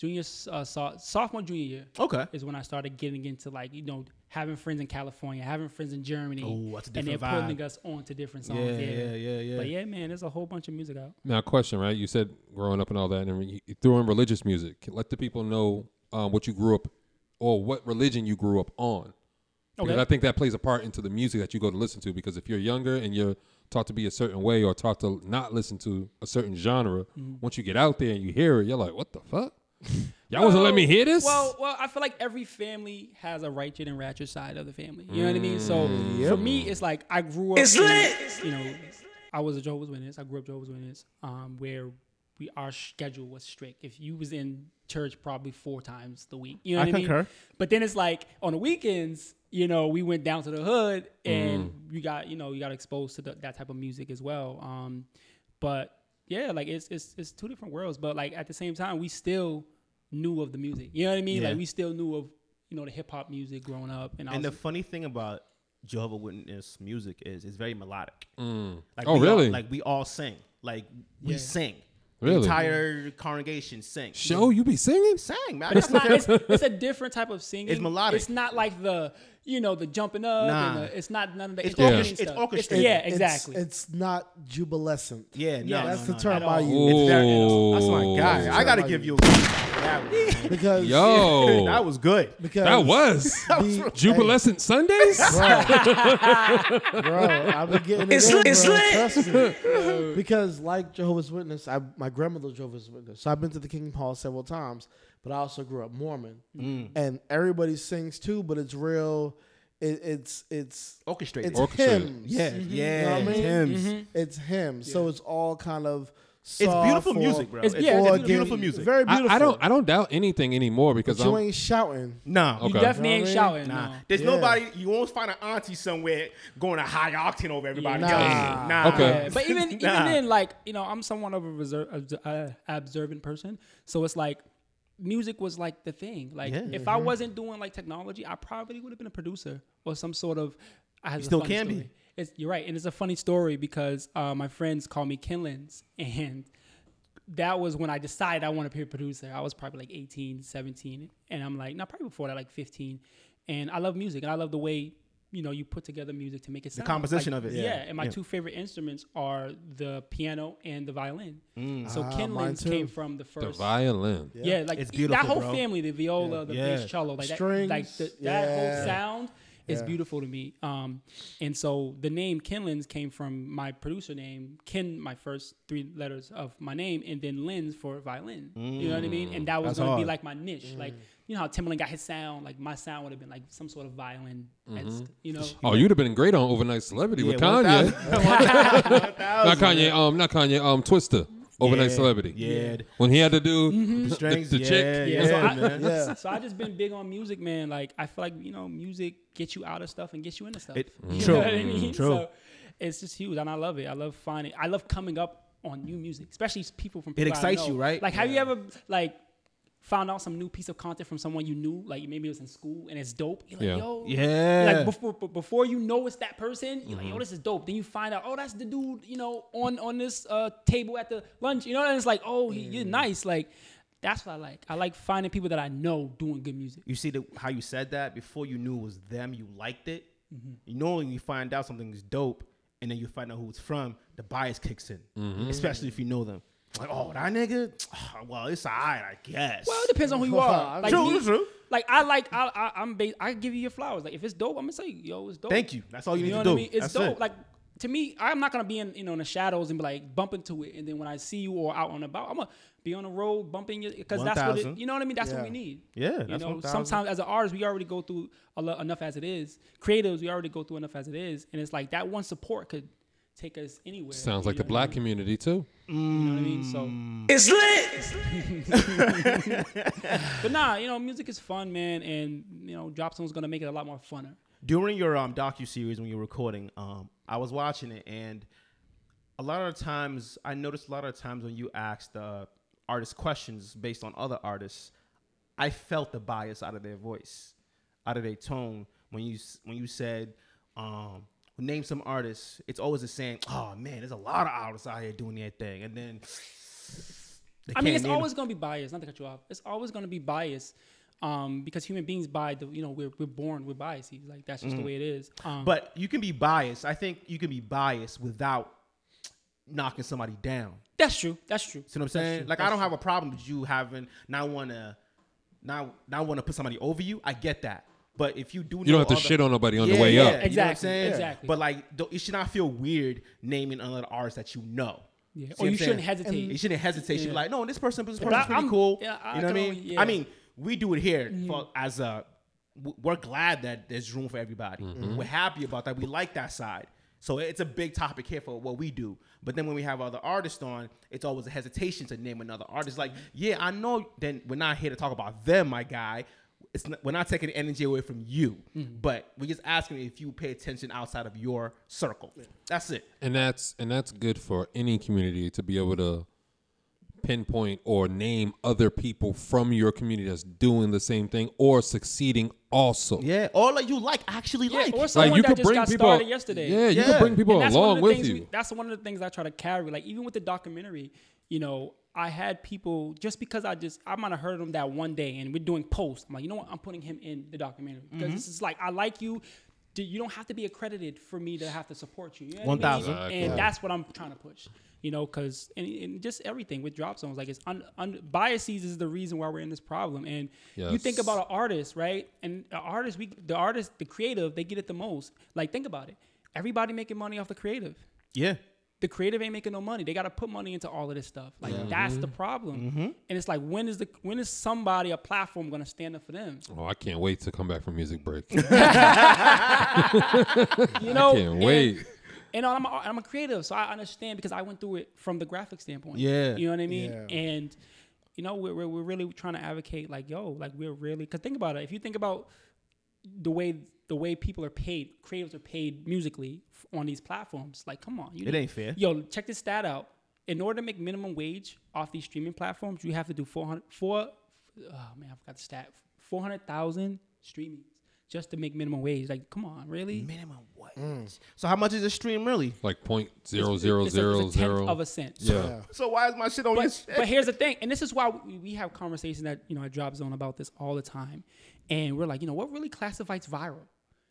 junior uh, so- sophomore junior year Okay. is when I started getting into like you know having friends in California, having friends in Germany, Ooh, that's a and they're different putting us on to different songs. Yeah, Yeah, yeah, yeah, yeah. But yeah, man, there's a whole bunch of music out. Now, question, right? You said growing up and all that, and you you threw in religious music. Let the people know um, what you grew up, or what religion you grew up on. Because Okay. I think that plays a part into the music that you go to listen to. Because if you're younger and you're taught to be a certain way, or taught to not listen to a certain genre, Mm-hmm. once you get out there and you hear it, you're like, "What the fuck? Y'all wasn't let me hear this." Well, well, I feel like every family has a righteous and ratchet side of the family. You know what I mean? So Mm, for me, it's like I grew up. It's in- lit. You know, I was a Jehovah's Witness. I grew up Jehovah's Witness, um, where we our schedule was strict. If you was in church probably four times the week, you know what I, mean? concur. But then it's like on the weekends, you know, we went down to the hood and Mm. we got you know we got exposed to the, that type of music as well. Um, but yeah, like it's it's it's two different worlds. But like at the same time, we still knew of the music. You know what I mean? Yeah. Like we still knew of you know the hip hop music growing up. And, And the funny thing about Jehovah Witness music is it's very melodic. Mm. Like Oh, we all- really? like we all sing. Like we Yeah. sing. Really? The entire congregation sing. show you be singing? Sang, man. but it's not. It's, it's a different type of singing. It's melodic. It's not like the you know the jumping up. Nah. And the, it's not none of the It's entertaining orchest- it's stuff. orchestrated. yeah, exactly. It's, not jubilescent. yeah, no, Yeah, That's no, the term at I use. It's very, Ooh. that's my guy. I gotta give you that one. Because Yo, that was good. because that was the- jubilescent Sundays. bro, bro, I've been getting it It's in, lit, it's bro. lit. Trust me. because like Jehovah's Witness, I my grandmother's Jehovah's Witness, so I've been to the King Hall several times. But I also grew up Mormon, Mm. and everybody sings too, but it's real. It, it's it's Orchestrated. it's Orchestrated. hymns. yeah, Mm-hmm. yeah. You know what I mean? Hymns. It's hymns. So it's all kind of. It's beautiful or- music, bro. It's- It's, yeah, it's it's beautiful, beautiful music. Very beautiful. I, I don't. I don't doubt anything anymore because But you I'm. ain't shouting. no, you Okay. definitely ain't Know what I shouting. Nah, no. there's Yeah. nobody. You won't find an auntie somewhere going a high octane over everybody Nah. else. Nah. Okay. Yeah, but even even Nah. then, like you know, I'm somewhat of a reserve, uh, observant person, so it's like music was like the thing. Like Yeah. if I wasn't doing like technology, I probably would have been a producer or some sort of. I have You still can be. be. It's, you're right, and it's a funny story because uh, my friends call me Kinlands, and that was when I decided I want to be a producer. I was probably like 18, 17, and I'm like, not probably before that, like 15. And I love music, and I love the way you know you put together music to make it sound. The composition like- of it. Yeah. Yeah. and my Yeah. two favorite instruments are the piano and the violin. So Ah, Kinlands came from the first the first. violin. yeah, like It's that whole bro. family, the viola, the Yeah. bass cello, like that, like the, that yeah. whole sound is Yeah. beautiful to me. Um, and so the name Kinlands came from my producer name, Kin, my first three letters of my name, and then Lens for violin. You know what I mean? And that was gonna be like my niche, like you know how Timbaland got his sound, like my sound would have been like some sort of violin, you know. Oh, you'd have been great on Overnight Celebrity with Yeah, Kanye. 1,000. Not Kanye. Um, not Kanye. Um, Twista. Overnight Yeah, Celebrity. yeah. When he had to do Mm-hmm. the, Strings, the yeah, chick. yeah, so, I. Yeah. so I just been big on music, man. Like I feel like you know, music gets you out of stuff and gets you into stuff. It- you true, know what I mean? true. So it's just huge, and I love it. I love finding. I love coming up on new music, especially people from. People I excites know. you, right? Like, have you ever like found out some new piece of content from someone you knew? Like maybe it was in school and it's dope. You're like, Yeah. yo, Yeah. Like before, before you know it's that person, you're Mm-hmm. like, yo, this is dope. Then you find out, oh, that's the dude, you know, on on this uh, table at the lunch. You know, and it's like, oh, he, Mm. you're nice. Like that's what I like. I like finding people that I know doing good music. you see the, how you said that before you knew it was them, you liked it. Mm-hmm. You know when you find out something is dope, and then you find out who it's from, the bias kicks in, especially if you know them. Like, oh, that nigga. Well, it's alright, I guess. Well, it depends on who you are. Like, True, me- true. Like I like I, I I'm ba- I give you your flowers. Like if it's dope, I'm gonna say yo, it's dope. Thank you. That's all you, You need know to what do. I mean? It's That's dope. it. Like to me, I'm not gonna be in you know in the shadows and be like bump into it, and then when I see you or out and about, I'm gonna be on the road bumping it because that's what it, you know what I mean. That's what we need. Yeah, you that's know. 1000. Sometimes as an artist, we already go through enough as it is. Creatives, we already go through enough as it is, and it's like that one support could take us anywhere. Sounds like the know I black mean? community too. You know what I mean? So. Mm. But nah, you know, music is fun, man, and you know, Drop Zone's gonna make it a lot more funner. during your um docu series when you were recording, um, I was watching it, and a lot of the times I noticed a lot of times when you asked uh, artists questions based on other artists, I felt the bias out of their voice, out of their tone when you when you said, um, name some artists. It's always the same. Oh man, there's a lot of artists out here doing their thing, and then. I mean, it's always gonna be biased. Not to cut you off. It's always gonna be biased, um, because human beings by the you know we're we're born with biases. Like that's just the way it is. Um, But you can be biased. I think you can be biased without knocking somebody down. that's true. That's true. See what I'm saying? Like I don't have a problem with you having not want to, not not want to put somebody over you. I get that. But if you do, You don't have to shit on nobody on the way yeah, up. You know what I'm Exactly, saying? exactly. But like, don't, it should not feel weird naming another artist that you know. Yeah. See Or you shouldn't saying? hesitate. You shouldn't hesitate. You should be like, no, this person, this But person's pretty I'm- cool. yeah, I you know what I mean? yeah. I mean, we do it here mm-hmm. for, as a. We're glad that there's room for everybody. Mm-hmm. We're happy about that. We like that side. So it's a big topic here for what we do. But then when we have other artists on, it's always a hesitation to name another artist. Like, yeah, I know. Then we're not here to talk about them, my guy. It's not, we're not taking energy away from you, mm-hmm. but we're just asking if you pay attention outside of your circle. That's it. and that's and that's good for any community to be able to pinpoint or name other people from your community that's doing the same thing or succeeding also. Yeah, or like you like actually Yeah, like. or someone you that could just bring got people- started yesterday. Yeah, you Yeah. can bring people And that's one of along with things you. we- that's one of the things I try to carry. Like even with the documentary, you know, I had people just because I just I might have heard them that one day, and we're doing posts. I'm like, you know what? I'm putting him in the documentary because Mm-hmm. this is like I like you. You don't have to be accredited for me to have to support you. you know what I 1000. mean? Exactly. and that's what I'm trying to push. You know, because and, and just everything with drop zones, like it's un, un, biases is the reason why we're in this problem. And you think about an artist, right? And the artist, we the artist, the creative, they get it the most. Like think about it. Everybody making money off the creative yeah, the creative ain't making no money. They got to put money into all of this stuff. Like that's the problem. Mm-hmm. And it's like when is the when is somebody a platform going to stand up for them? Oh, I can't wait to come back from music break. You know, I can't and- wait. And I'm a, I'm a creative, so I understand because I went through it from the graphic standpoint. Yeah. you know what I mean. Yeah. And you know, we're, we're we're really trying to advocate like, yo, like we're really because think about it. If you think about the way the way people are paid, creatives are paid musically f- on these platforms. Like, come on, you It ain't fair. Yo, check this stat out. In order to make minimum wage off these streaming platforms, you have to do 400, four, oh man, I forgot the stat. 400,000 streamings just to make minimum wage. Like, come on, really? minimum wage. Mm. So how much is a stream really? like point zero zero It's a- zero it's a zero. of a cent. Yeah. So why is my shit on your But, shit? but here's the thing, and this is why we, we have conversations that you know at Drop Zone about this all the time, and we're like, you know, what really classifies viral,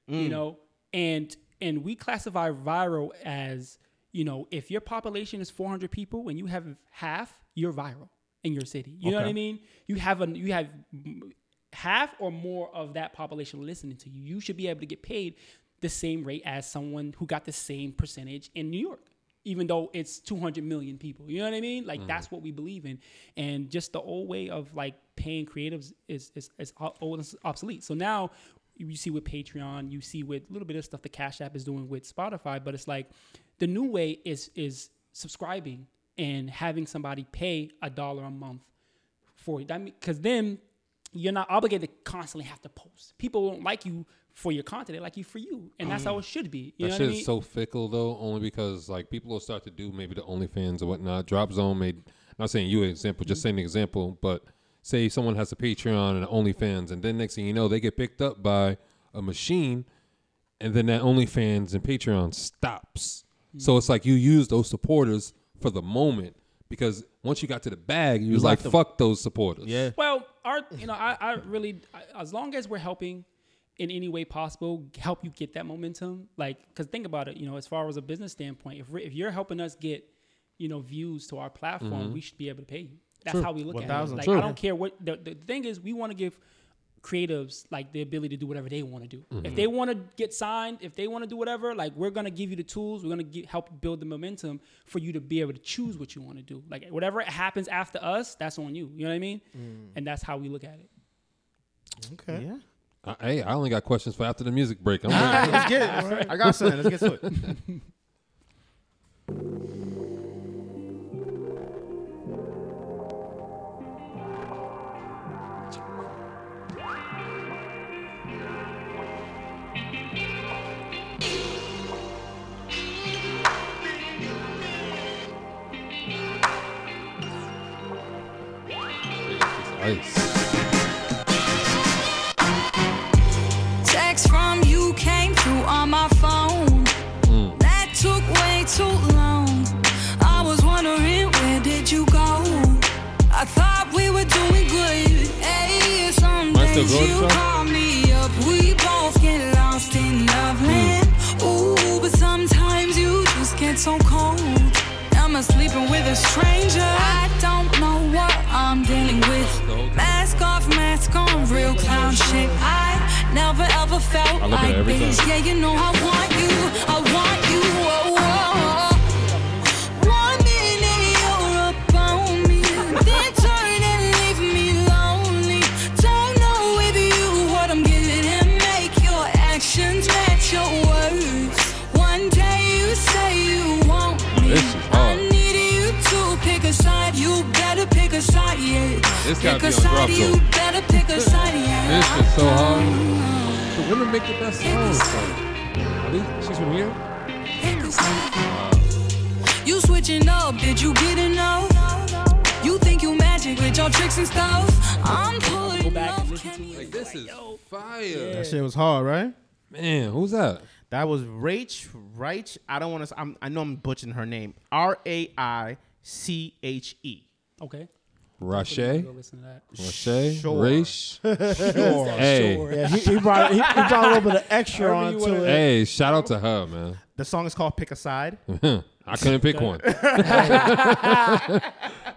Mm. you know, and and we classify viral as you know if your population is 400 people and you have half, you're viral in your city. You know what I mean? You have a you have mm, half or more of that population listening to you. You should be able to get paid the same rate as someone who got the same percentage in New York even though it's 200 million people. You know what I mean? Like that's what we believe in. And just the old way of like paying creatives is is, is old obsolete. So now you see with Patreon, you see with a little bit of stuff the Cash App is doing with Spotify, but it's like the new way is is subscribing and having somebody pay a dollar a month for it. That because then you're not obligated to constantly have to post. People don't like you for your content; they like you for you, and that's how mm. it should be. You That shit I mean? is so fickle though, only because like people will start to do maybe the OnlyFans or whatnot. Drop Zone made not saying you an example, just mm. saying an example, but say someone has a Patreon and an OnlyFans, and then next thing you know, they get picked up by a machine, and then that OnlyFans and Patreon stops. Mm. So it's like you use those supporters for the moment because once you got to the bag, you was like, left them. fuck those supporters. yeah. Well, our, you know, I, I really, I, as long as we're helping in any way possible, help you get that momentum. Like, because think about it, you know, as far as a business standpoint, if, if you're helping us get, you know, views to our platform, mm-hmm. we should be able to pay you. That's how we look at it. Like, True. I don't care what the, the thing is. We want to give creatives like the ability to do whatever they want to do. Mm-hmm. If they want to get signed, if they want to do whatever, like we're gonna give you the tools. We're gonna get, help build the momentum for you to be able to choose what you want to do. Like whatever happens after us, that's on you. You know what I mean? And that's how we look at it. Okay. Yeah. Uh, hey, I only got questions for after the music break. I'm All right, let's get it. I got something. Let's get to it. Mine's still days going, you son? call me up. We both get lost in love land. Ooh, but sometimes you just get so cold. Am I sleeping with a stranger? I don't know what I'm dealing with. Mask off, mask on, real clown shit. I never ever felt I look at like this. Yeah, you know I want you, The women make the best songs. though. At least she's from here. Pick. You switching up, did you get enough? You think you magic with your tricks and stuff? I'm pulling Go back up, and listen to it. Like this is fire. That shit was hard, right? Man, who's that? That was Rach. Rach. I don't want to. I know I'm butchering her name. R A I C H E. Okay. Rashay. Go listen to that. Rashay. Sure. Raish. Sure. Hey. Sure. Yeah, he, he brought he, he brought a little bit of extra However onto wanna- it. Hey, shout out to her, man. The song is called "Pick a Side." I couldn't pick one.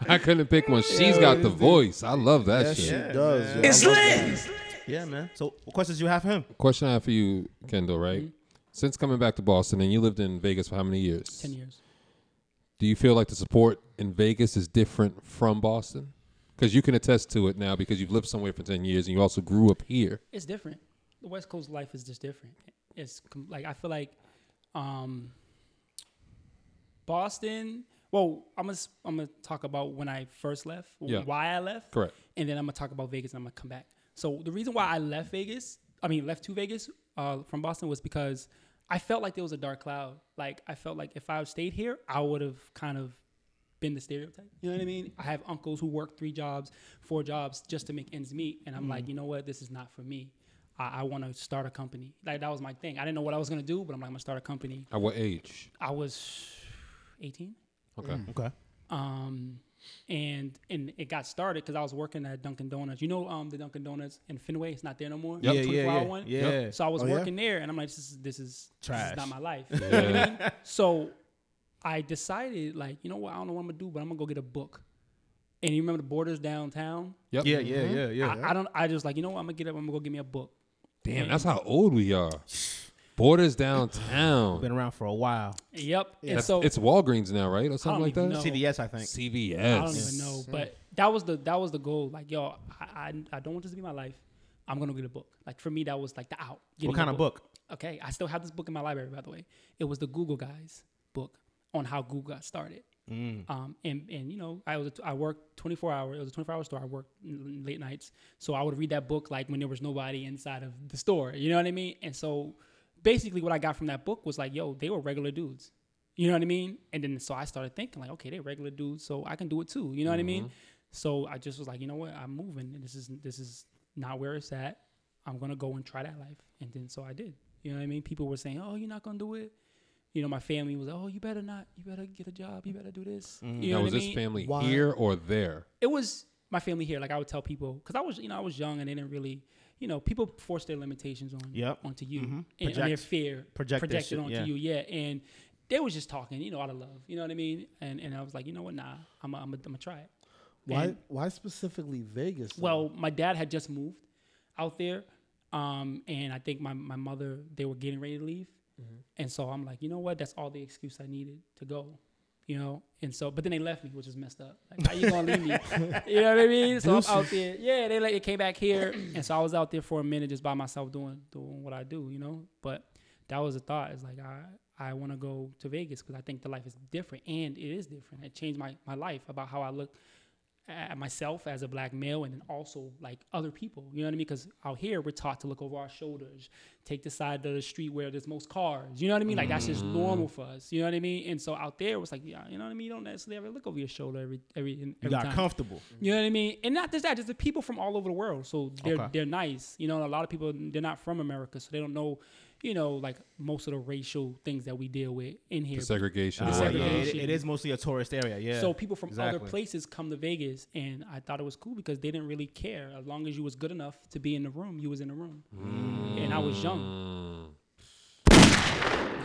I couldn't pick one. She's got the voice. I love that Yes, she does. yeah. It's I love that. Yeah, man. So, what questions do you have for him? Question I have for you, Kendall, right? Mm-hmm. Since coming back to Boston and you lived in Vegas for how many years? Ten years. Do you feel like the support in Vegas is different from Boston? Because you can attest to it now because you've lived somewhere for 10 years and you also grew up here. It's different. The West Coast life is just different. It's com- like I feel like um, Boston. Well, I'm gonna I'm gonna talk about when I first left, Yeah. why I left, Correct. and then I'm gonna talk about Vegas and I'm gonna come back. So the reason why I left Vegas, I mean left to Vegas uh, from Boston was because I felt like there was a dark cloud. Like I felt like if I stayed here, I would have kind of been the stereotype. You know what I mean? I have uncles who work three jobs, four jobs just to make ends meet, and I'm like, you know what? This is not for me. I, I want to start a company. Like that was my thing. I didn't know what I was gonna do, but I'm like, I'm gonna start a company. At what age? I was 18 Okay. Okay. um, and and it got started because I was working at Dunkin' Donuts. You know, um, the Dunkin' Donuts in Fenway, it's not there no more. Yeah, yeah, yeah. one. Yeah. So I was Oh, yeah? working there, and I'm like, this is this is This is not my life. You know what I mean? So I decided, like, you know what? I don't know what I'm gonna do, but I'm gonna go get a book. And you remember the Borders downtown? Yep. Yeah, yeah, yeah, yeah. I, I don't. I just like, you know what? I'm gonna get up. I'm gonna go get me a book. Damn, that's how old we are. Borders downtown. Been around for a while. Yep. And That's- so it's Walgreens now, right? Or I something don't like that? even know. CVS, I think. CVS. I don't even know, but that was the that was the goal. Like, yo, I, I I don't want this to be my life. I'm gonna get a book. Like for me, that was like the out. What getting a kind of book? Okay, I still have this book in my library, by the way. It was the Google Guys book on how Google got started. Um, and and you know, I was a, I worked 24 hours. It was a 24 hour store. I worked n- late nights, so I would read that book like when there was nobody inside of the store. You know what I mean? And so, basically, what I got from that book was like, yo, they were regular dudes. You know what I mean? And then so I started thinking like, okay, they're regular dudes, so I can do it too. You know what I mean? Mm-hmm. So I just was like, you know what? I'm moving. And this is this is not where it's at. I'm gonna go and try that life. And then so I did. You know what I mean? People were saying, oh, you're not gonna do it. You know, my family was, oh, you better not. You better get a job. You better do this. Mm. You know now, what was I this family Why- here or there? it was my family here. Like I would tell people, because I was, you know, I was young and they didn't really, you know, people force their limitations on Yep. onto you Mhm. and, and their fear project projected shit, onto yeah. you. Yeah, and they was just talking, you know, out of love. You know what I mean? And and I was like, you know what? Nah, I'm i I'm i am I'm gonna try it. Why? And- Why specifically Vegas? though? well, my dad had just moved. out there. Um, and I think my, my mother, they were getting ready to leave. And so I'm like, you know what? That's all the excuse I needed to go. You know, and so, but then they left me, which is messed up. Like, how you gonna leave me? You know what I mean? So I'm out there. Yeah, they like, it came back here, and so I was out there for a minute just by myself doing doing what I do. You know, but that was a thought. It's like I I want to go to Vegas because I think the life is different, and it is different. It changed my my life about how I look at myself as a black male and then also like other people. You know what I mean? Because out here we're taught to look over our shoulders, take the side of the street where there's most cars. You know what I mean? Like that's just mm. normal for us. You know what I mean? And so out there it was like, yeah, you know what I mean? You don't necessarily ever look over your shoulder every every every You got time. comfortable. You know what I mean? And not just that, just the people from all over the world. So they're Okay. they're nice. You know, a lot of people they're not from America, so they don't know, you know, like most of the racial things that we deal with in here. The segregation. The and yeah, it, segregation. it is mostly a tourist area. Yeah. So people from other places come to Vegas, and I thought it was cool because they didn't really care. As long as you was good enough to be in the room, you was in the room. And I was young.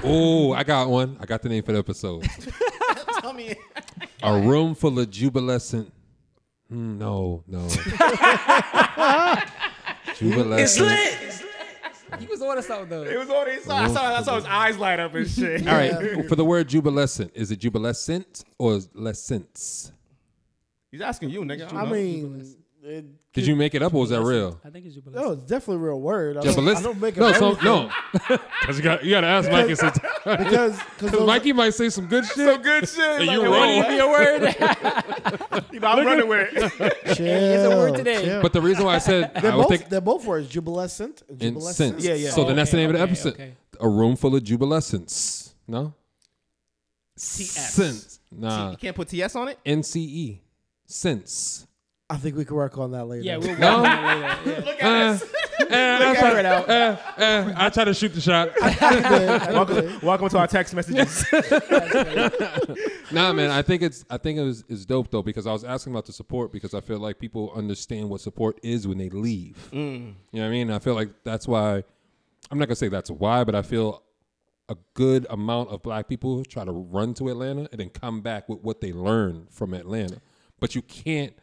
Oh, I got one. I got the name for the episode. Tell me. A room full of jubilescent. Mm, no, no. jubilescent. He was on something though. It was on his side. I saw, I saw his eyes light up and shit. All right. For the word jubilescent, is it jubilescent or lessence? He's asking you, nigga. I mean, it, Did you make it up or was that real? I think it's jubilation. no, it's definitely a real word. I don't, I don't make it no, so no. Because you got you got to ask Mikey sometimes. because Because Mikey might say some good shit. so good shit. And like, you what wrong. do you- Give me a word. you know, I'm running with it. It's a word today. But the reason why I said They're I would both, think they're both words, jubilescent, and in jubilescent. sense. Yeah, yeah. So then that's the Okay, name of the okay, episode. okay. A room full of jubilescence. No? TS. Sense. You can't put TS on it? NCE. Sense. I think we can work on that later. Yeah, we'll work on that later. Yeah. Look at us. Eh, I, try, eh, eh, I try to shoot the shot. welcome, welcome to our text messages. nah, man, I think it's I think it was is dope though because I was asking about the support because I feel like people understand what support is when they leave. You know what I mean? I feel like that's why I'm not gonna say that's why, but I feel a good amount of black people try to run to Atlanta and then come back with what they learned from Atlanta. But you can't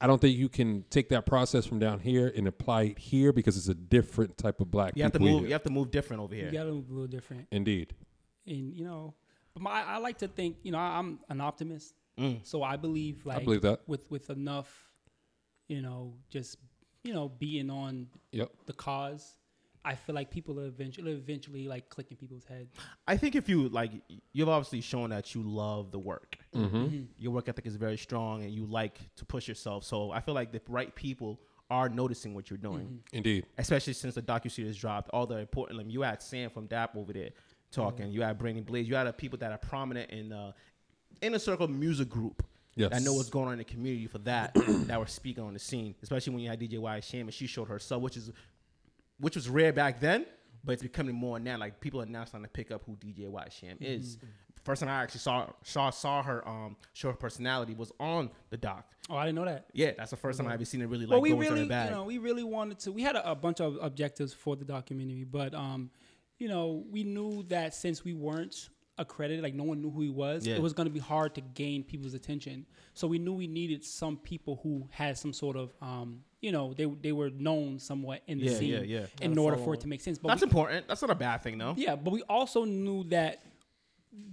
I don't think you can take that process from down here and apply it here because it's a different type of black You have to move. here. You have to move different over here. You here. gotta move a little different. Indeed. and you know, but my, I like to think, you know, I, I'm an optimist, mm. so I believe like I believe that. with with enough, you know, just you know, being on Yep. the cause, I feel like people are eventually eventually like clicking people's heads. I think if you like, you've obviously shown that you love the work. Your work ethic is very strong, and you like to push yourself. So I feel like the right people are noticing what you're doing, Indeed. especially since the docu series dropped. All the important, like, you had Sam from DAP over there talking. You had Brandon Blaze. You had uh, people that are prominent in uh, inner circle music group. Yes. That know what's going on in the community for that that were speaking on the scene, especially when you had DJ Y Sham and she showed herself, which is which was rare back then, but it's becoming more now. Like people are now starting to pick up who DJ Y Sham is. First time I actually saw saw saw her um show her personality was on the doc. Oh, I didn't know that. Yeah, that's the first time I ever seen it really like well, we go into really, you know, we really wanted to. We had a, a bunch of objectives for the documentary, but um, you know, we knew that since we weren't accredited, like no one knew who he was, Yeah. it was going to be hard to gain people's attention. So we knew we needed some people who had some sort of, um, you know, they they were known somewhat in the Yeah, scene yeah, yeah. in order for it to make sense. But that's we, important. That's not a bad thing though. yeah, but we also knew that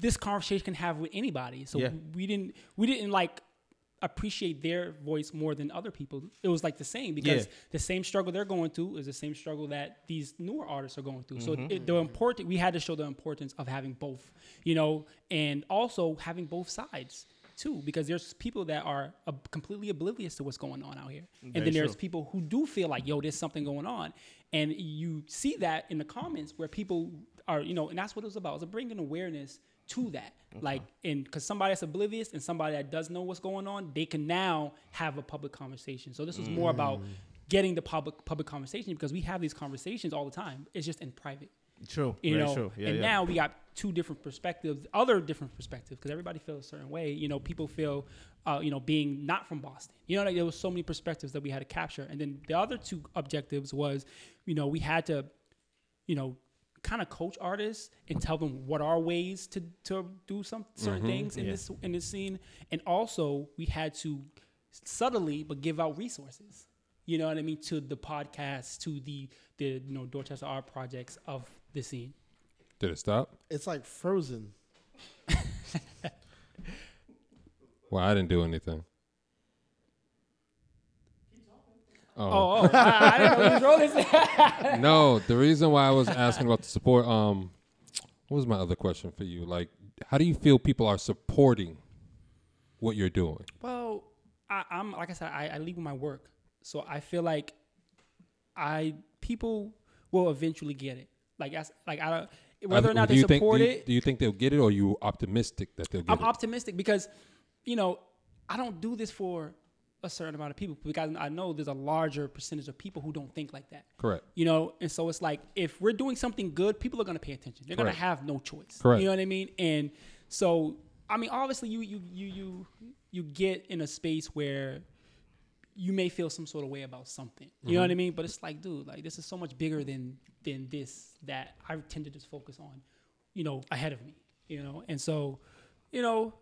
this conversation can have with anybody. So Yeah. we didn't we didn't like appreciate their voice more than other people. It was like the same because Yeah. the same struggle they're going through is the same struggle that these newer artists are going through. Mm-hmm. So it, the important we had to show the importance of having both, you know, and also having both sides too because there's people that are uh, completely oblivious to what's going on out here. And Very then there's true. people who do feel like yo there's something going on. And you see that in the comments where people are you know and that's what it was about. It was bringing awareness to that. Like and because somebody that's oblivious and somebody that does know what's going on they can now have a public conversation. So this was more about Mm. getting the public public conversation because we have these conversations all the time. It's just in private True. you know true. Yeah, and yeah. now we got two different perspectives other different perspectives because everybody feels a certain way you know people feel uh, you know being not from boston you know like there was so many perspectives that we had to capture and then the other two objectives was you know we had to you know kind of coach artists and tell them what are ways to to do some certain things in this in this scene and also we had to subtly but give out resources You know what I mean? To the podcast, to the the you know Dorchester art projects of the scene. Did it stop? It's like frozen. Well, I didn't do anything. Oh, oh I, I didn't know you was rolling. no, the reason why I was asking about the support, um, what was my other question for you? Like, how do you feel people are supporting what you're doing? Well, I, I'm like I said, I, I lead with my work, so I feel like I people will eventually get it. Like as like I don't um, whether or not do they you think, support do you, it. Do you think they'll get it, or are you optimistic that they'll get it? I'm it? optimistic because, you know, I don't do this for a certain amount of people because I know there's a larger percentage of people who don't think like that. Correct. You know, and so it's like if we're doing something good, people are gonna pay attention. They're Correct. gonna have no choice. Correct. You know what I mean? And so I mean, obviously, you you you you you get in a space where you may feel some sort of way about something. You know mm-hmm. what I mean? But it's like, dude, like this is so much bigger than than this that I tend to just focus on, you know, ahead of me. You know, and so, you know,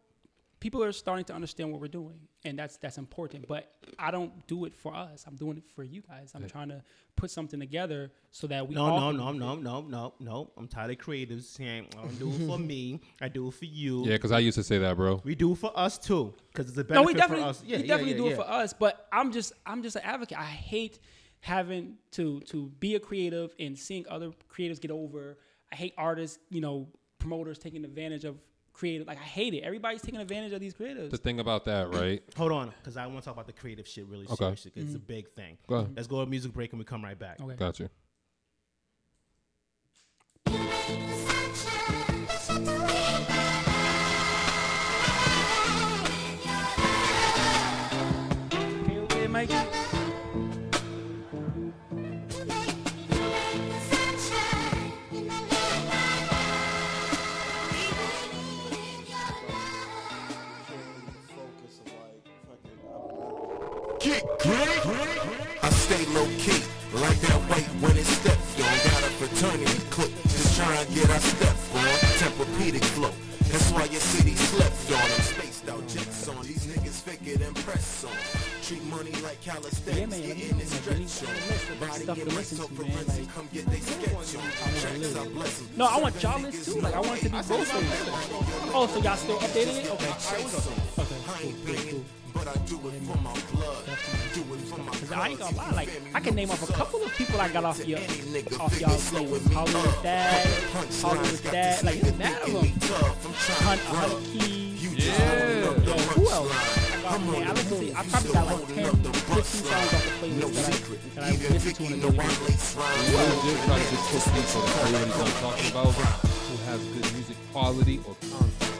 people are starting to understand what we're doing, and that's that's important. But I don't do it for us. I'm doing it for you guys. I'm trying to put something together so that we No, all no, can no, benefit. no, no, no, no. I'm tired of creatives saying, I don't do it for me. I do it for you. Yeah, because I used to say that, bro. We do it for us too, because it's a benefit No, we definitely, for us. Yeah, we yeah, definitely yeah, do yeah. it for us. But I'm just, I'm just an advocate. I hate having to to be a creative and seeing other creatives get over. I hate artists, you know, promoters taking advantage of creative. Like I hate it. Everybody's taking advantage of these creatives. The thing about that, right? Hold on, because I want to talk about the creative shit really Okay. seriously. 'cause It's a mm-hmm. big thing. Go ahead. Let's go to a music break and we come right back. Okay. Got you. Kick, I stay low key, like that weight when it steps. Yo, got a fraternity clip, just try and get our step on. Tempur-Pedic flow, that's why your city slept on. I'm spaced out jets on, these niggas fake it and press on. Treat money like calisthenics, Yeah, man, getting it stretch on. Body stuff to get to, man, forensic, like- come get they sketch on. Tracks I bless 'em. No, I want y'all list too. Like I want it to be both ways. Oh, so y'all still updating it? Okay. Okay. Cool, I ain't cool, banging, cool. but I do it for my blood. Do it for my Cause I ain't gonna lie, like I can name off a couple of people I got off your Any off y'all slow flavors. with me Hollywood up. Dad, Punchlines Hollywood got Dad, this like nigga it's mad of them. he tough. I'm trying Hunt, to Hunt run. Keys. You Yeah. just holding up the Who else? punchline. I got, I'm man, I listen to. I probably got like 10, 15 songs off the playlist that I, secret. that I listen to Vicky on a know daily I basis. We legit try to just put people that know what talking about, who has good music quality or content.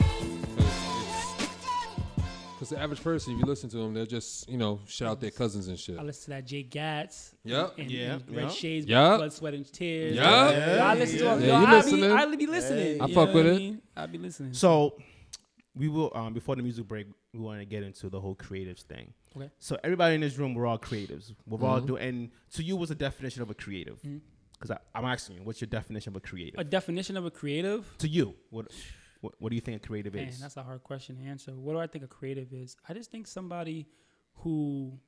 Because the average person, if you listen to them, they'll just, you know, shout out their cousins and shit. I listen to that Jay Gatz. Yep. And, Yeah, and Red yeah. Shades, Yeah. Blood, Sweat, and Tears. Yeah. Yeah, I listen to them. Yeah, Yo, you I be, listening. I be listening. I fuck with what I it. I be listening. So we will um before the music break, we want to get into the whole creatives thing. Okay. So everybody in this room, we're all creatives. We're all Mm-hmm. doing. And to you, what's the definition of a creative? Because I'm asking you, what's your definition of a creative? a definition of a creative. to you, what, what what do you think a creative Man, is? that's a hard question to answer. What do I think a creative is? I just think somebody who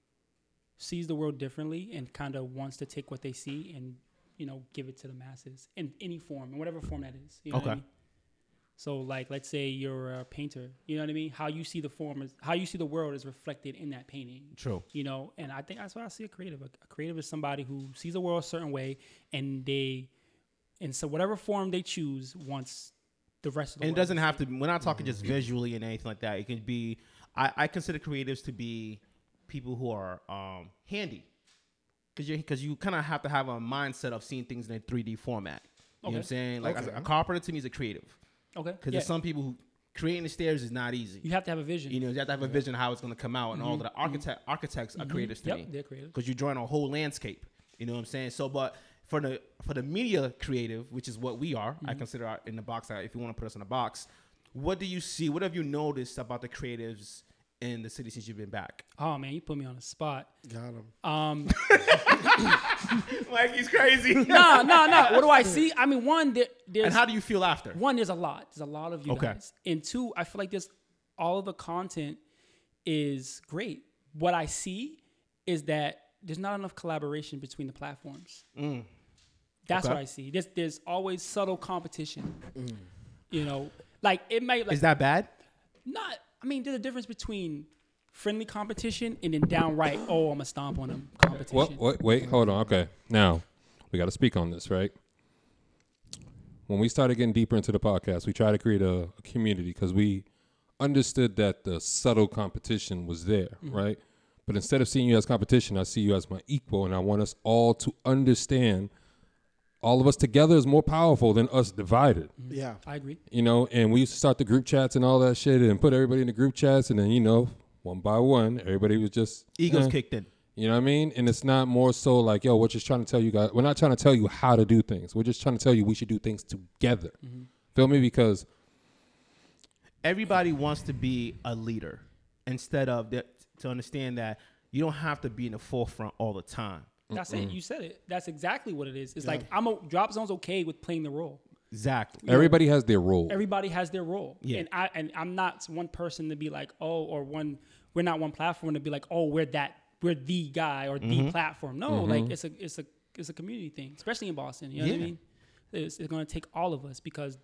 sees the world differently and kind of wants to take what they see and you know give it to the masses in any form, in whatever form that is. You know what I Okay. mean? So like, let's say you're a painter. You know what I mean? How you see the form is how you see the world is reflected in that painting. True. You know, and I think that's why I see a creative. A, a creative is somebody who sees the world a certain way, and they, in so whatever form they choose, wants the rest of the and it doesn't have to. We're not talking just mm-hmm. visually and anything like that. It can be. I, I consider creatives to be people who are um, handy, because you because you kind of have to have a mindset of seeing things in a 3D format. You know what I'm saying? Like Okay. a carpenter to me is a creative, Okay. because Yeah. there's some people who creating the stairs is not easy. You have to have a vision. You know, you have to have a vision of how it's going to come out, and all of the architect architects are mm-hmm. creatives to Yep, me. they're creative. because you're drawing a whole landscape. You know what I'm saying? So, but for the for the media creative, which is what we are, Mm-hmm. I consider our, in the box. uh, If you want to put us in a box, what do you see? What have you noticed about the creatives in the city since you've been back? Oh man, you put me on the spot. Got him. Um, Like he's crazy. no, no, no. What do I see? I mean, one, there, there's and how do you feel after? one. There's a lot. There's a lot of you Okay. guys. And two, I feel like this. All of the content is great. What I see is that there's not enough collaboration between the platforms. That's Mm. Okay. what I see. There's there's always subtle competition. You know, like it might like Is that bad? not. I mean, there's a difference between friendly competition and then downright. Oh, I'm gonna stomp on them competition. What, wait, wait, hold on. Okay, now we got to speak on this, right? When we started getting deeper into the podcast, we tried to create a, a community because we understood that the subtle competition was there, right? But instead of seeing you as competition, I see you as my equal, and I want us all to understand. All of us together is more powerful than us divided Yeah. I agree. you know, and we used to start the group chats and all that shit and put everybody in the group chats and then, you know, one by one, everybody was just Egos eh, kicked in. You know what I mean? And it's not more so like, yo, we're just trying to tell you guys, we're not trying to tell you how to do things. We're just trying to tell you we should do things together. Feel me? Because everybody wants to be a leader instead of the, to understand that you don't have to be in the forefront all the time. That's it. You said it. That's exactly what it is. It's like I'm a drop zone's okay with playing the role. Exactly. everybody has their role. Everybody has their role. Yeah. And I and I'm not one person to be like, oh, or one we're not one platform to be like, oh, we're that we're the guy or Mm-hmm. the platform. No, like it's a it's a it's a community thing, especially in Boston. You know what I mean? It's, it's going to take all of us because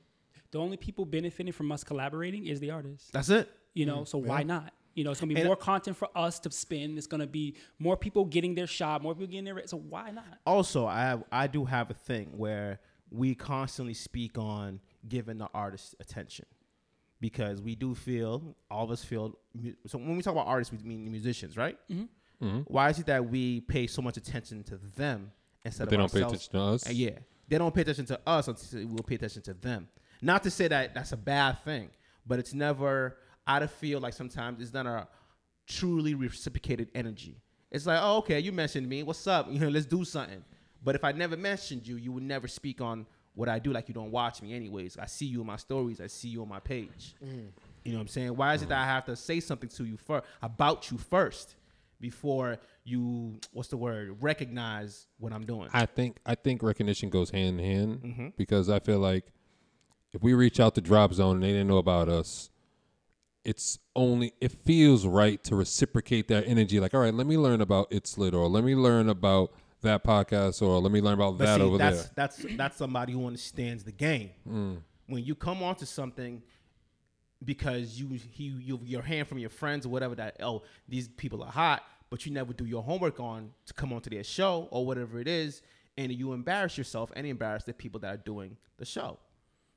the only people benefiting from us collaborating is the artists. That's it. You know, so why not? You know, it's gonna be And- more content for us to spin. It's gonna be more people getting their shot, more people getting their. So why not? Also, I have I do have a thing where we constantly speak on giving the artist attention because we do feel all of us feel so when we talk about artists we mean musicians right Mm-hmm. why is it that we pay so much attention to them instead But they of don't pay attention to us? Uh, yeah they don't pay attention to us until we'll pay attention to them not to say that that's a bad thing but it's never i don't feel like sometimes it's not a truly reciprocated energy. It's like oh okay you mentioned me. What's up? You know let's do something. But if i never mentioned you you would never speak on what i do like you don't watch me anyways. I see you in my stories. I see you on my page. You know what i'm saying? Why is it that i have to say something to you first about you first before you what's the word recognize what i'm doing? I think I think recognition goes hand in hand Mm-hmm. because I feel like if we reach out to Drop Zone and they didn't know about us, it's only it feels right to reciprocate that energy. Like, all right, let me learn about It's Lit or let me learn about that podcast or let me learn about But that see, over that's, there. That's that's somebody who understands the game. Mm. When you come onto something because you he you your hand from your friends or whatever that oh these people are hot, but you never do your homework on to come onto their show or whatever it is, and you embarrass yourself and embarrass the people that are doing the show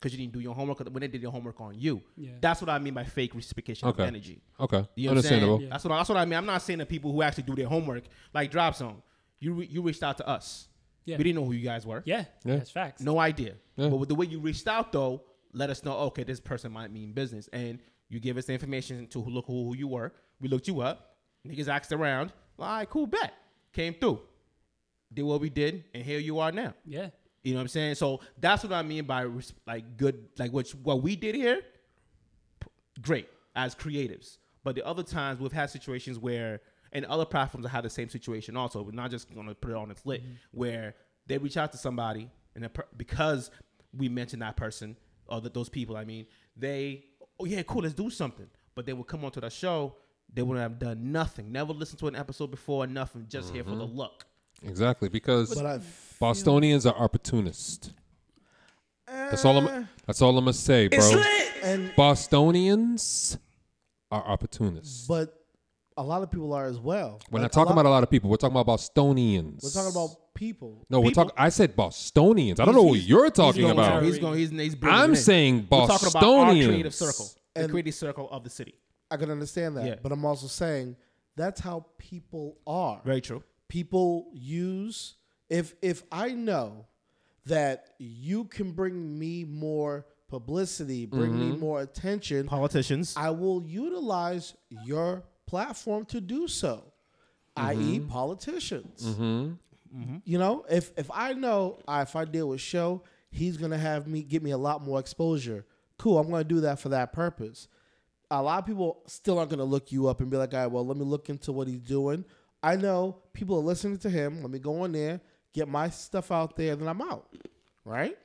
because you didn't do your homework when they did your homework on you. Yeah. That's what I mean by fake reciprocation Okay. of energy. Okay, You know what I'm saying? understandable. That's what I, that's what I mean. I'm not saying that people who actually do their homework, like Drop Zone, you re, you reached out to us. Yeah. We didn't know who you guys were. Yeah, Yeah. that's facts. No idea. Yeah. But with the way you reached out though, let us know. Okay, this person might mean business, and you give us the information to look who, who you were. We looked you up. Niggas asked around. All right, cool, bet. Came through. Did what we did, and here you are now. Yeah. You know what I'm saying? So that's what I mean by res- like good, like what what we did here. p- Great as creatives, but the other times we've had situations where, and other platforms have had the same situation also. We're not just gonna put it on its lit, mm-hmm. where they reach out to somebody and per- because we mentioned that person or that those people, I mean, they oh yeah, cool, let's do something. But they would come onto the show, they wouldn't have done nothing, never listened to an episode before, nothing, just here for the mm-hmm. look. Exactly, because But I Bostonians are opportunists. That's all I'm. Uh, that's all I'm gonna say, bro. and Bostonians are opportunists. but a lot of people are as well. We're Like, not talking a about a lot of people. We're talking about Bostonians. We're talking about people. No, we're People- talking. I said Bostonians. I don't know what you're he's talking going- about. He's going. He's, he's bringing I'm it in. saying We're talking about our creative Bostonians. circle, the And- creative circle of the city. I can understand that, Yeah. but I'm also saying that's how people are. Very true. People use if if I know that you can bring me more publicity, bring Mm-hmm. me more attention, Politicians. I will utilize your platform to do so, i.e., Mm-hmm. politicians. You know, if if I know uh, if I deal with show, he's gonna have me get me a lot more exposure. Cool, I'm gonna do that for that purpose. A lot of people still aren't gonna look you up and be like, all right, well, let me look into what he's doing. I know people are listening to him. Let me go on there, get my stuff out there, then I'm out. Right?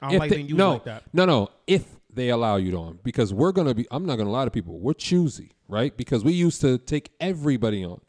I don't If like they- being used no, like that. no, no. If they allow you on, because we're gonna be. I'm not gonna lie to people. We're choosy, right? Because we used to take everybody on.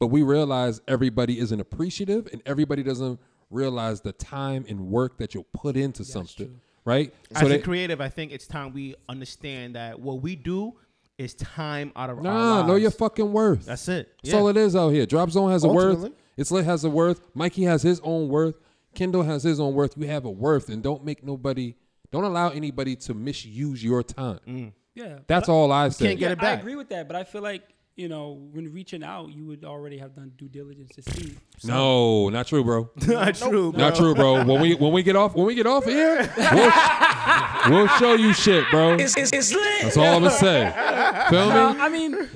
but we realize everybody isn't appreciative and everybody doesn't realize the time and work that you'll put into something, right? As a they- creative, I think it's time we understand that what we do is time out of our Nah, lives. know your fucking worth. That's it. That's all it is out here. Drop Zone has a worth. Ultimately. It's lit has a worth. Mikey has his own worth. Kendall has his own worth. You have a worth, and don't make nobody, don't allow anybody to misuse your time. Mm. Yeah, That's but I- all I say. can't get it back. I agree with that, but I feel like you know when reaching out, you would already have done due diligence to see. No, not true, bro. Not true. Not true, bro. When we when we get off when we get off here, we'll, we'll show you shit, bro. It's lit. That's all I'm gonna say. Feel No, me? I mean,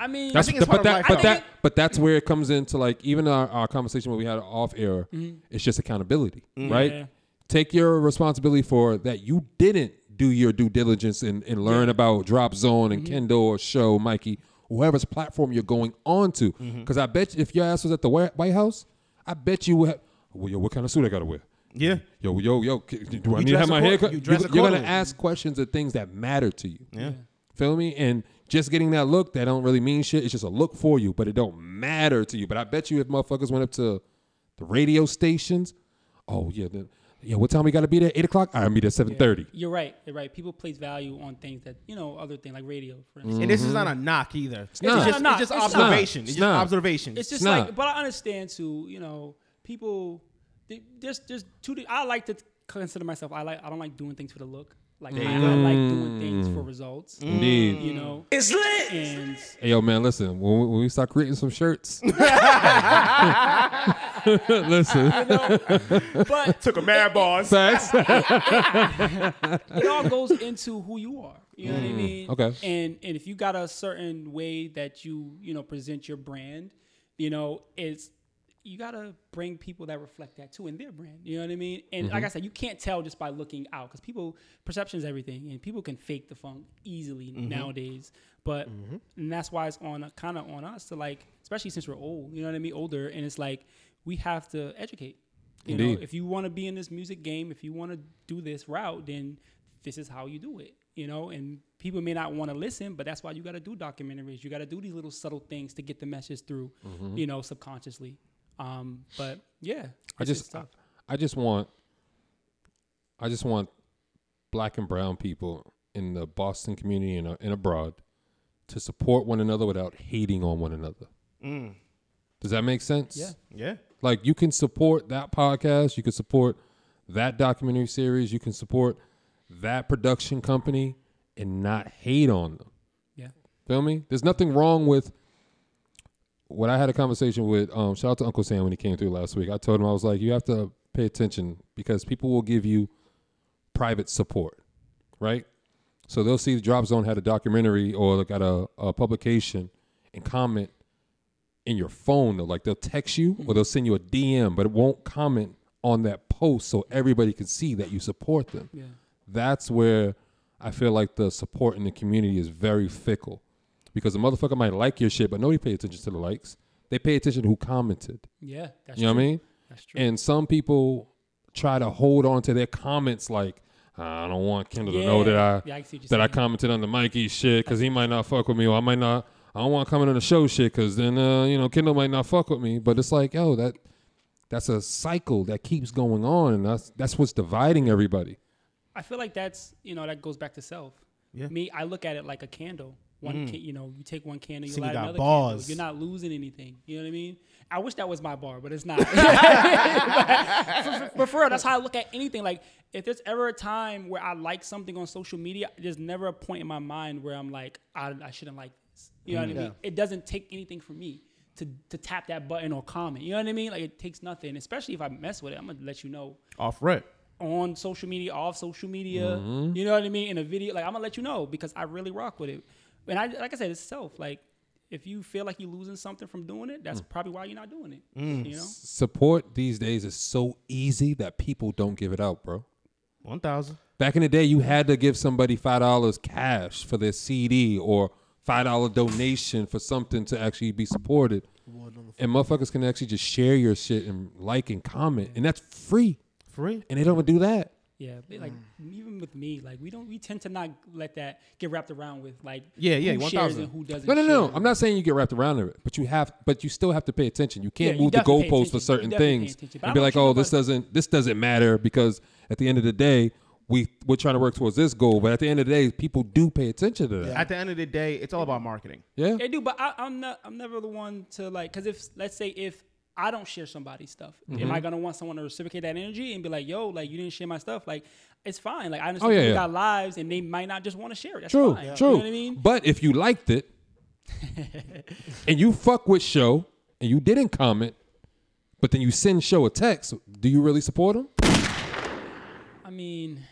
I mean, That's think it's but that but that but that's where it comes into like even our, our conversation when we had off air. Mm-hmm. It's just accountability, right? Yeah. Take your responsibility for that. You didn't do your due diligence and, and learn about Drop Zone and mm-hmm. Kendall or Show Mikey, whoever's platform you're going on to. Because I bet you if your ass was at the White House, I bet you would. Have, well, yo, what kind of suit I gotta wear? Yeah. Yo, yo, yo, c- do I You need to have dress my accord- hair cut? you You dress are gonna ask questions of things that matter to you. Yeah. Feel me? And just getting that look that don't really mean shit. It's just a look for you, but it don't matter to you. But I bet you if motherfuckers went up to the radio stations, oh yeah, then, yeah, what time we gotta be there? Eight o'clock? All right, I'll be there seven thirty. You're right. You're right. People place value on things that you know, other things like radio, for instance. And this is not a knock either. It's, not. just, It's not. it's just It's not. observation. It's It's just not. observation. It's just It's like, not. but I understand too. You know, people. they- There's there's two. di- I like to consider myself. I like. I don't like doing things for the look. Like I, I like doing things for results. Indeed. You know, it's lit. And Hey yo, man, listen. When we, when we start creating some shirts, listen, but Took a mad boss. facts. it all goes into who you are. You know what I mean? Mm, okay. And and if you got a certain way that you you know present your brand, you know it's you gotta bring people that reflect that too in their brand. You know what I mean? And Mm-hmm. like I said, you can't tell just by looking out because people perception is everything, and people can fake the funk easily Mm-hmm. nowadays. But and that's why it's on kind of on us to like, especially since we're old. You know what I mean? Older, and it's like we have to educate. You know, if you want to be in this music game, if you want to do this route, then this is how you do it. You know, and people may not want to listen, but that's why you got to do documentaries. You got to do these little subtle things to get the message through. You know, subconsciously. Um, but yeah, I just, tough. I just want, I just want black and brown people in the Boston community and, uh, and abroad to support one another without hating on one another. Does that make sense? Yeah. Yeah. Like you can support that podcast, you can support that documentary series, you can support that production company and not hate on them. yeah. Feel me? There's nothing wrong with what I had a conversation with. Um, shout out to Uncle Sam when he came through last week. I told him I was like, you have to pay attention because people will give you private support, right? So they'll see the Drop Zone had a documentary or they got a, a publication and comment in your phone. Though, like they'll text you or they'll send you a DM, but it won't comment on that post so everybody can see that you support them Yeah. that's where I feel like the support in the community is very fickle. Because the motherfucker might like your shit, but nobody pay attention to the likes. They pay attention to who commented. Yeah. That's You know true. what I mean? That's true. And some people try to hold on to their comments like, I don't want Kendall to know that I Yeah, I see what you're that I commented on the Mikey shit because he might not fuck with me, or I might not. I don't want to comment on the show shit because then uh, you know Kendall might not fuck with me. But it's like, yo, that that's a cycle that keeps going on, and that's that's what's dividing everybody. I feel like that's you know that goes back to self. Yeah. Me, I look at it like a candle. One, ca- you know, you take one candle, you So you light got another bars. candle. You're not losing anything. You know what I mean? I wish that was my bar, but it's not. but, for, but for real, that's how I look at anything. Like, if there's ever a time where I like something on social media, there's never a point in my mind where I'm like, I, I shouldn't like this. You know what I mean? It doesn't take anything from me to to tap that button or comment. You know what I mean? Like, it takes nothing. Especially if I mess with it, I'm gonna let you know Off rip. on social media, off social media. Mm-hmm. You know what I mean? In a video, like I'm gonna let you know because I really rock with it. And I, like I said, it's self. Like if you feel like you're losing something from doing it, Mm. that's probably why you're not doing it. You know? Support these days is so easy that people don't give it out, bro. One thousand. Back in the day, you had to give somebody five dollars cash for their CD or five dollar donation for something to actually be supported. And motherfuckers can actually just share your shit and like and comment, and that's free. Free. And they don't do that. Yeah, but, like mm. even with me, like we don't we tend to not let that get wrapped around with like Yeah, yeah, who 1000. shares and who doesn't. No, no, no. share. I'm not saying you get wrapped around it, but you have, but you still have to pay attention. You can't Yeah, you move the definitely goalposts for certain things and be like, "Oh, this doesn't, this doesn't matter," because at the end of the day, we we're trying to work towards this goal. But at the end of the day, people do pay attention to that. At the end of the day, it's all about marketing. Yeah. They do, but I, I'm not. I'm never the one to like. Because if let's say if I don't share somebody's stuff, Mm-hmm. am I gonna want someone to reciprocate that energy and be like, "Yo, like you didn't share my stuff"? Like it's fine. Like I understand Oh, yeah, yeah. got lives and they might not just want to share it. That's True, fine. true. You know what I mean? But if you liked it and you fuck with show and you didn't comment, but then you send show a text, do you really support him? I mean,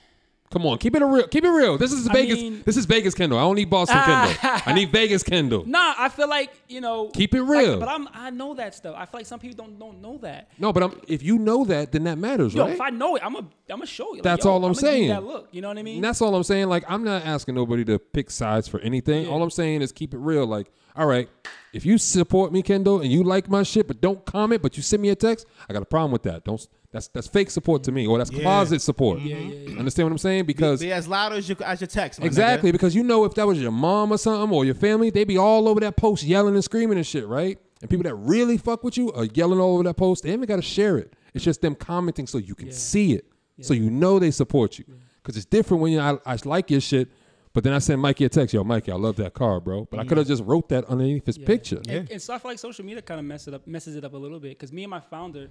Come on, keep it a real. Keep it real. This is I Vegas. mean- this is Vegas Kendall. I don't need Boston Kendall. I need Vegas Kendall. nah. I feel like you know. Keep it like, real. but I'm. I know that stuff. I feel like some people don't don't know that. No, but I'm, if you know that, then that matters, Yo, right? if I know it, I'm a. I'm gonna show you. Like, That's yo, all I'm I'ma give you saying. That look. You know what I mean? And that's all I'm saying. Like, I'm not asking nobody to pick sides for anything. All I'm saying is keep it real. Like, all right, if you support me, Kendall, and you like my shit, but don't comment, but you send me a text, I got a problem with that. Don't. That's that's fake support to me, or that's Yeah. closet support. Mm-hmm. Yeah, yeah, yeah. Understand what I'm saying? Because Be as loud as your as your text. my Exactly, nigga. because you know if that was your mom or something or your family, they'd be all over that post yelling and screaming and shit, right? And people that really fuck with you are yelling all over that post. They ain't even got to share it. It's just them commenting so you can Yeah. see it, so you know they support you. Because it's different when you I, I like your shit, but then I send Mikey a text, yo, Mikey, I love that car, bro. But I could have just wrote that underneath his Yeah. picture. And, and so I feel like social media kind of messes it up, messes it up a little bit. Because me and my founder,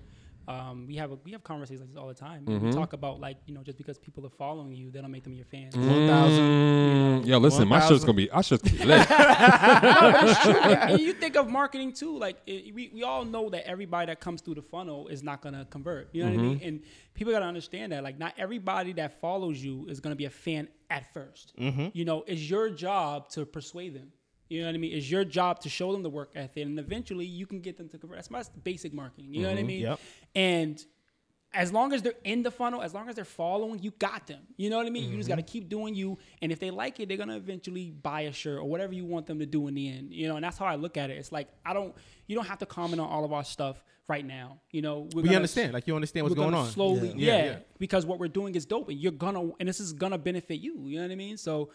um, we have a, we have conversations like this all the time. Mm-hmm. We talk about like you know just because people are following you, they don't make them your fans. Mm, yo, listen, my shirt's gonna be, I shirt's gonna lit. That's true. and, and you think of marketing too. Like it, we, we all know that everybody that comes through the funnel is not gonna convert. You know what I mean? And people gotta understand that. Like not everybody that follows you is gonna be a fan at 1st You know, it's your job to persuade them. You know what I mean? It's your job to show them the work ethic, and eventually you can get them to convert. That's my basic marketing. You know what I mm-hmm. mean? Yep. And as long as they're in the funnel, as long as they're following, you got them. You know what I mean? You just got to mm-hmm. keep doing you, and if they like it, they're gonna eventually buy a shirt or whatever you want them to do in the end. You know, and that's how I look at it. It's like I don't, you don't have to comment on all of our stuff right now. You know, we're We gonna- understand. Like you understand what's going on. slowly, Yeah. yeah. Yeah, yeah. because what we're doing is dope, and you're gonna, and this is gonna benefit you. You know what I mean? So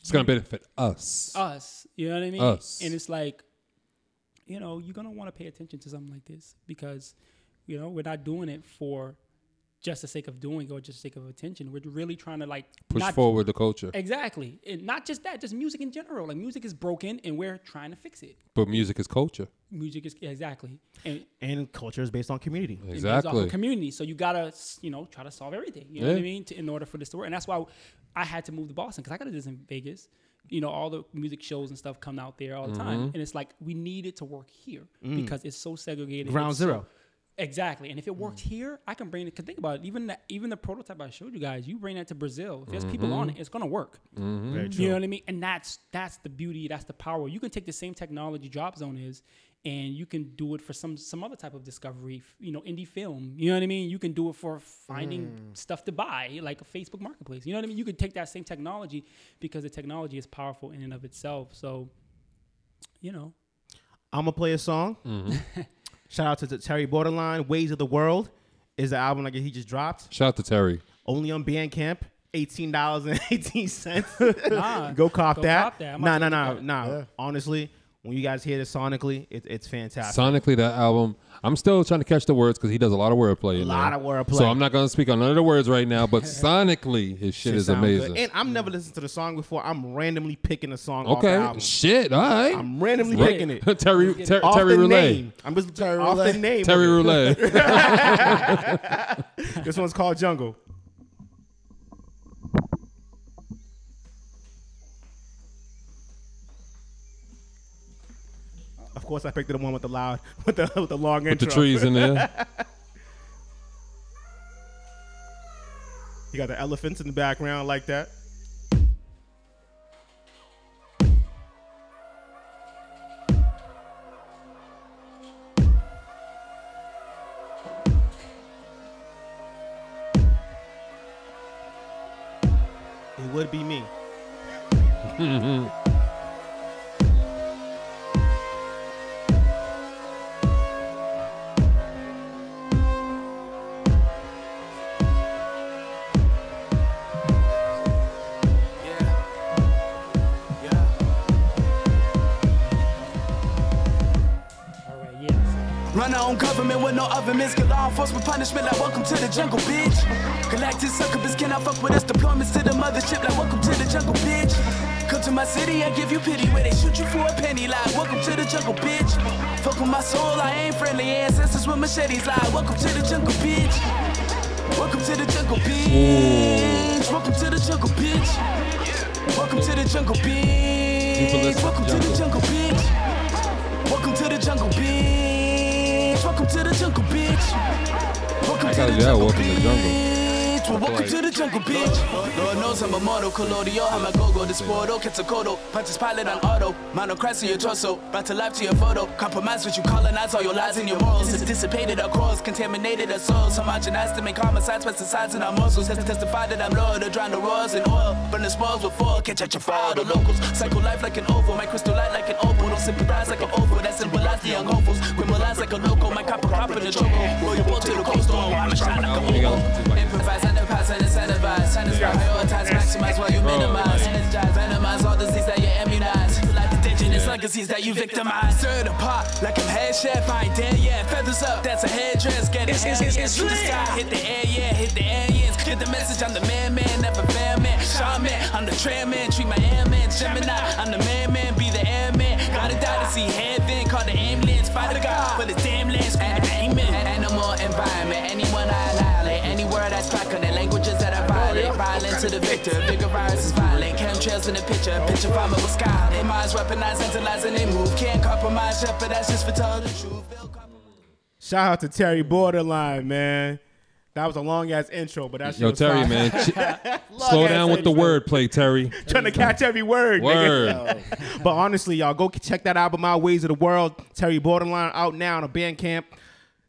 It's gonna benefit us. us. You know what I mean? Us. And it's like, you know, you're gonna want to pay attention to something like this because, you know, we're not doing it for just the sake of doing it or just the sake of attention. We're really trying to like Push not- forward the culture, Exactly, and not just that, just music in general. Like music is broken, and we're trying to fix it. but music is culture. Music is exactly, and And culture is based on community. and based off of Exactly. community. So you gotta, you know, try to solve everything. You know what I mean? To, in order for this to work, and that's why I had to move to Boston because I got have did this in Vegas. You know, all the music shows and stuff come out there all the time, Mm-hmm. and it's like we need it to work here mm. because it's so segregated. Ground it's so- zero. exactly, and if it worked mm. here, I can bring it. Cause think about it. Even the, even the prototype I showed you guys, you bring that to Brazil. If there's people on mm-hmm. it, it's gonna work. Mm-hmm. Very true. You know what I mean? And that's that's the beauty, that's the power. You can take the same technology Drop Zone is, and you can do it for some some other type of discovery, you know, indie film. You know what I mean? You can do it for finding stuff to buy, like a Facebook Marketplace. You know what I mean? You can take that same technology because the technology is powerful in and of itself. So, you know, I'm gonna play a song. Mm-hmm. Shout out to the Terry Borderline. Ways of the World is the album like he just dropped. Shout out to Terry. Only on Bandcamp. Eighteen dollars and eighteen cents. Nah, go cop go that. cop that. I Nah, nah, nah, at nah. Honestly, when you guys hear this sonically, it, it's fantastic. Sonically, that album, I'm still trying to catch the words because he does a lot of wordplay. A in lot there. of wordplay. So I'm not going to speak on none of the words right now, but sonically, his shit, is sound good. amazing. And I'm never listened to the song before. I'm randomly picking a song off the Okay, album. shit, all right. I'm randomly Yeah. picking it. Terry, Ter- off Terry the Roulette. name. I'm just Terry off Roulette. the name. Terry of Roulette. This one's called Jungle. Course, I picked the one with the loud, with the with the long With the trees in there. You got the elephants in the background like that. It would be me. Run our own government with no other governments. Get law enforcement punishment like welcome to the jungle, bitch. Galactic succubus cannot fuck with us. Deployments to the mothership like welcome to the jungle, bitch. Come to my city and give you pity where they shoot you for a penny like welcome to the jungle, bitch. Fuck with my soul, I ain't friendly. Ancestors with machetes like welcome to the jungle, bitch. Welcome to the jungle, bitch. Welcome to the jungle, bitch. Welcome to the jungle, bitch. Welcome to the jungle, bitch. Welcome to the jungle, bitch. To the jungle, bitch. Welcome I to gotta the do that. jungle, Welcome to the jungle. welcome to the jungle, bitch. Lord knows I'm a mortal, colloidal, I'm a go-go, this portal, Quetzalcoatl, punches pilot on auto, mono crest to your torso, brought to life to your photo, compromise what you colonize, all your lies and your morals, it's dissipated our cause, contaminated our souls, homogenized to make homicides, pesticides in our muscles, has testified that I'm loyal to drown the roars in oil, burn the spoils with fall, catch at your fire, the locals, cycle life like an oval, my crystal light like an pop in the choco, roll your boat to the coastal, I'm a shine like a oval, improvise, underpass, and incentivize, to prioritize, maximize while you minimize, energize, minimize all disease that you immunize, like indigenous legacies that you victimize, stir the pot like I'm head chef, I ain't dead yet, feathers up, that's a headdress, get it, it's, it's, it's, the sky, hit the air, yeah, hit the aliens, get the message, I'm the man, man, never fair man, shaman, I'm the tram man, treat my airman, Gemini, I'm the man, man, be the airman, gotta die to see heaven, call the ambulance, fight the God for the damn the victor, bigger virus is violent, chemtrails in the picture, picture farmer with sky, they minds weaponize, centralize, and they move, can't compromise, jeopardize just for telling the truth. Shout out to Terry Borderline, man. That was a long ass intro, but that shit Yo, was Terry, fire. man, ch- slow down with the intro. wordplay, Terry. Trying to catch every word. Word. nigga. but honestly, y'all go check that album out, Ways of the World. Terry Borderline out now on a Bandcamp.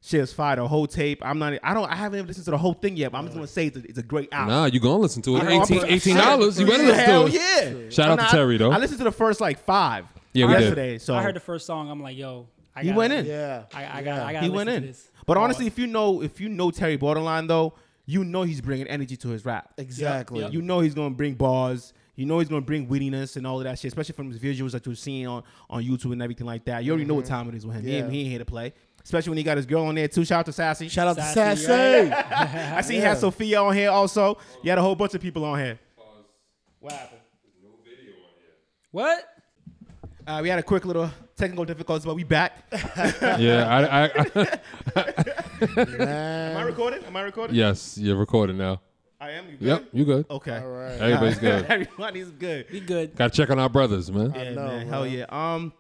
Shit's fire. The whole tape. I'm not. I don't. I haven't even listened to the whole thing yet. But I'm just gonna say it's a, it's a great album. Nah, you gonna listen to it? I know, I'm 18 $18. You better listen Hell to it. yeah. Shout out to I'm Terry though. I listened to the first like five. Yeah, we did. yesterday. So I heard the first song. I'm like, yo, I He gotta- went in. Yeah. I, I got. I got. he went in. But honestly, if you know if you know Terry Borderline though, you know he's bringing energy to his rap. Exactly. You know he's gonna bring bars. You know he's gonna bring wittiness and all of that shit, especially from his visuals that you're seeing on, on YouTube and everything like that. You already know what mm-hmm. time it is with him. He, ain't, Yeah. he ain't here to play. Especially when he got his girl on there too. Shout out to Sassy. Shout out to Sassy, Sassy. right? I see he Yeah. had Sophia on here also. You had a whole bunch of people on here. What happened? No video on here. What? Uh, we had a quick little technical difficulties, but we back. yeah, I, I, Am I recording? Am I recording? yes, you're recording now. I am. You good? Yep, you good. Okay. All right. Everybody's good. Everybody's good. We good. Got to check on our brothers, man. Yeah, know, man. Hell yeah. Um,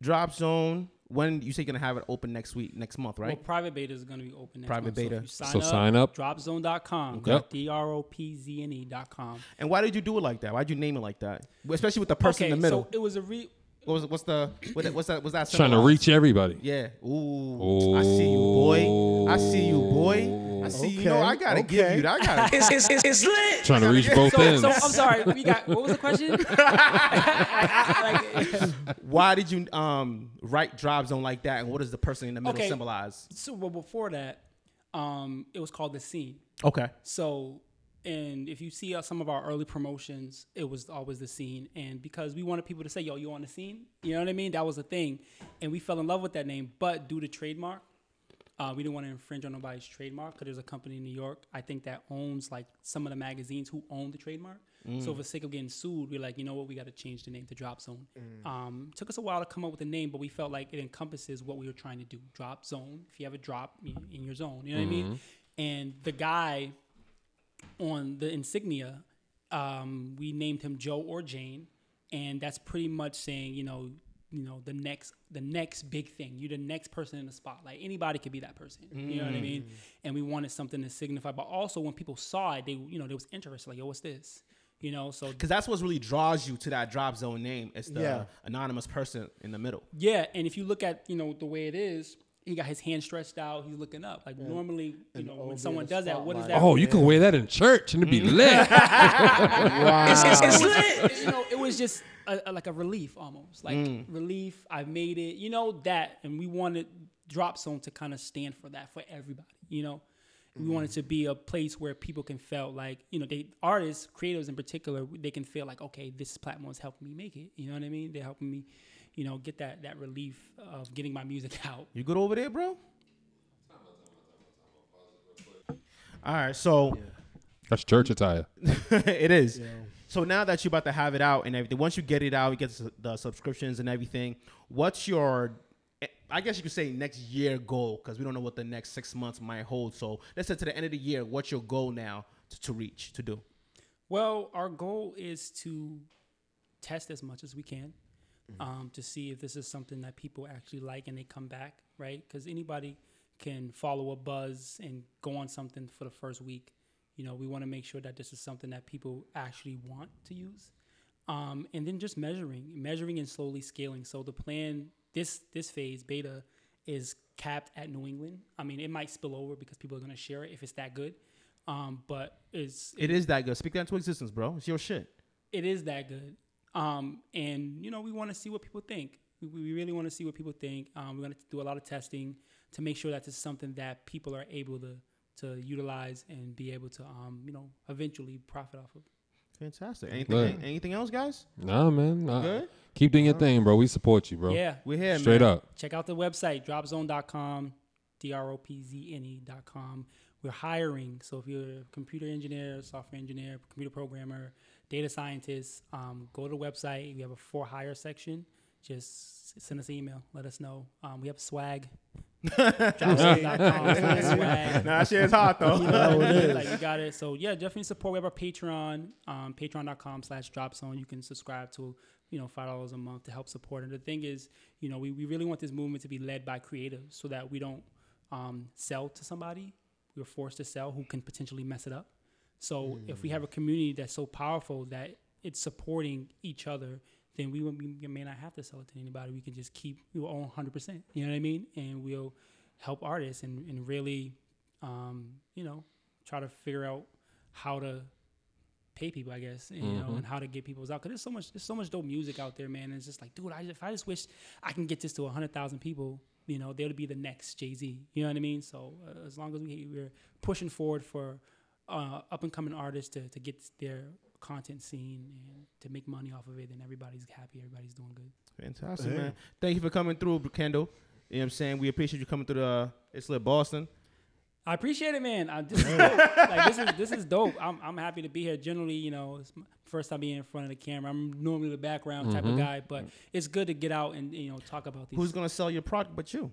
Drop Zone. When you say you're gonna have it open next week, next month, right? Well, private beta is going to be open next Private month. So beta. you sign So up, sign up. Dropzone.com. Yep. D R O P Z N E dot com. and why did you do it like that? Why did you name it like that? Especially with the person okay, in the middle. so it was a re. What was what's the what, what's that? Was that Trying to reach everybody. Yeah. Ooh. I see you, boy. I see you, boy. I see you. You know, I gotta give you that. I gotta. It's, it's, it's, it's lit. Trying to reach both So, ends. so I'm sorry. We got. What was the question? Like, Why did you um write Drop Zone like that? And what does the person in the middle Okay. symbolize? so well, before that, um, it was called the scene. Okay. So, and if you see uh, some of our early promotions, it was always the scene. And because we wanted people to say, yo, you on the scene? You know what I mean? That was the thing. And we fell in love with that name. But due to trademark, uh, we didn't want to infringe on nobody's trademark because there's a company in New York, I think, that owns like some of the magazines who own the trademark. So, for the sake of getting sued, we're like, you know what? We got to change the name to Drop Zone. Um, took us a while to come up with a name, but we felt like it encompasses what we were trying to do. Drop Zone. If you have a drop in in your zone, you know what I mean? And the guy on the insignia, um, we named him Joe or Jane, and that's pretty much saying, you know, you know, the next, the next big thing. You're the next person in the spotlight. Anybody could be that person. You know what I mean? And we wanted something to signify, but also when people saw it, they, you know, there was interest Like, yo, what's this? You know, so Because that's what really draws you to that Drop Zone name. It's the Yeah. anonymous person in the middle. yeah. And if you look at, you know, the way it is. He got his hand stretched out. He's looking up. Like normally, you know, when someone does that, what is that? spotlight. Oh, you can wear that in church and it'd be lit. It's, it's, it's lit. you know, it was just a, a- like a relief almost, like Mm. relief. I made it, you know that, and we wanted Drop Zone to kind of stand for that for everybody. You know, we wanted to be a place where people can feel like you know they artists, creatives in particular, they can feel like okay, this platform is helping me make it. You know what I mean? They're helping me. You know, get that that relief of getting my music out. You good over there, bro? All right, so That's church attire. it is. So now that you're about to have it out and everything, once you get it out, you get the subscriptions and everything. What's your, I guess you could say next year goal because we don't know what the next six months might hold. So let's say to the end of the year, what's your goal now to, to reach to do? Well, our goal is to test as much as we can um, to see if this is something that people actually like and they come back, right? Because anybody can follow a buzz and go on something for the first week. You know, we want to make sure that this is something that people actually want to use. Um, and then just measuring, measuring and slowly scaling. So the plan, this this phase beta, is capped at New England. I mean, it might spill over because people are going to share it if it's that good. Um, but it's It is that good. Speak that into existence, bro. It's your shit. it is that good. Um, and you know, we want to see what people think. We, we really want to see what people think. Um, we're going to do a lot of testing to make sure that this is something that people are able to to utilize and be able to, um, you know, eventually profit off of. Fantastic. Anything? Look. Anything else, guys? Nah, man. Nah. Good? Keep doing your thing, bro. We support you, bro. Yeah, We're here, Straight man. up. check out the website dropzone.com d-r-o-p-z-n-e.com we're hiring so if you're a computer engineer software engineer computer programmer data scientist um, go to the website we have a for hire section just send us an email let us know um, we have swag dropzone.com swag Nah, that shit is hot though. you know, like you got it. So yeah, definitely support. We have our Patreon, um, patreon.com slash drop zone. You can subscribe to, you know, five dollars a month to help support. And the thing is, you know, we, we really want this movement to be led by creatives so that we don't um, sell to somebody. We're forced to sell who can potentially mess it up. So if we have a community that's so powerful that it's supporting each other, then we, we may not have to sell it to anybody. We can just keep, we will own 100%. You know what I mean? And we'll help artists and, and really, um, you know, try to figure out how to pay people, I guess, and, you know, Mhm. and how to get people's out. Cause there's so much, there's so much dope music out there, man. And it's just like, dude, I, if I just wish I can get this to hundred thousand people, you know, they'll be the next Jay Z. You know what I mean? So uh, as long as we we're pushing forward for uh, up and coming artists to to get their content seen and to make money off of it, then everybody's happy, everybody's doing good. Fantastic, Yeah. man. Thank you for coming through, Kendall. You know what I'm saying? We appreciate you coming through the uh, It's Lit Boston. I appreciate it, man. I, this, is dope. like, this is this is dope. I'm I'm happy to be here. Generally, you know, it's my first time being in front of the camera. I'm normally the background type of Mhm. guy, but it's good to get out and you know talk about these. Who's gonna sell your product but you?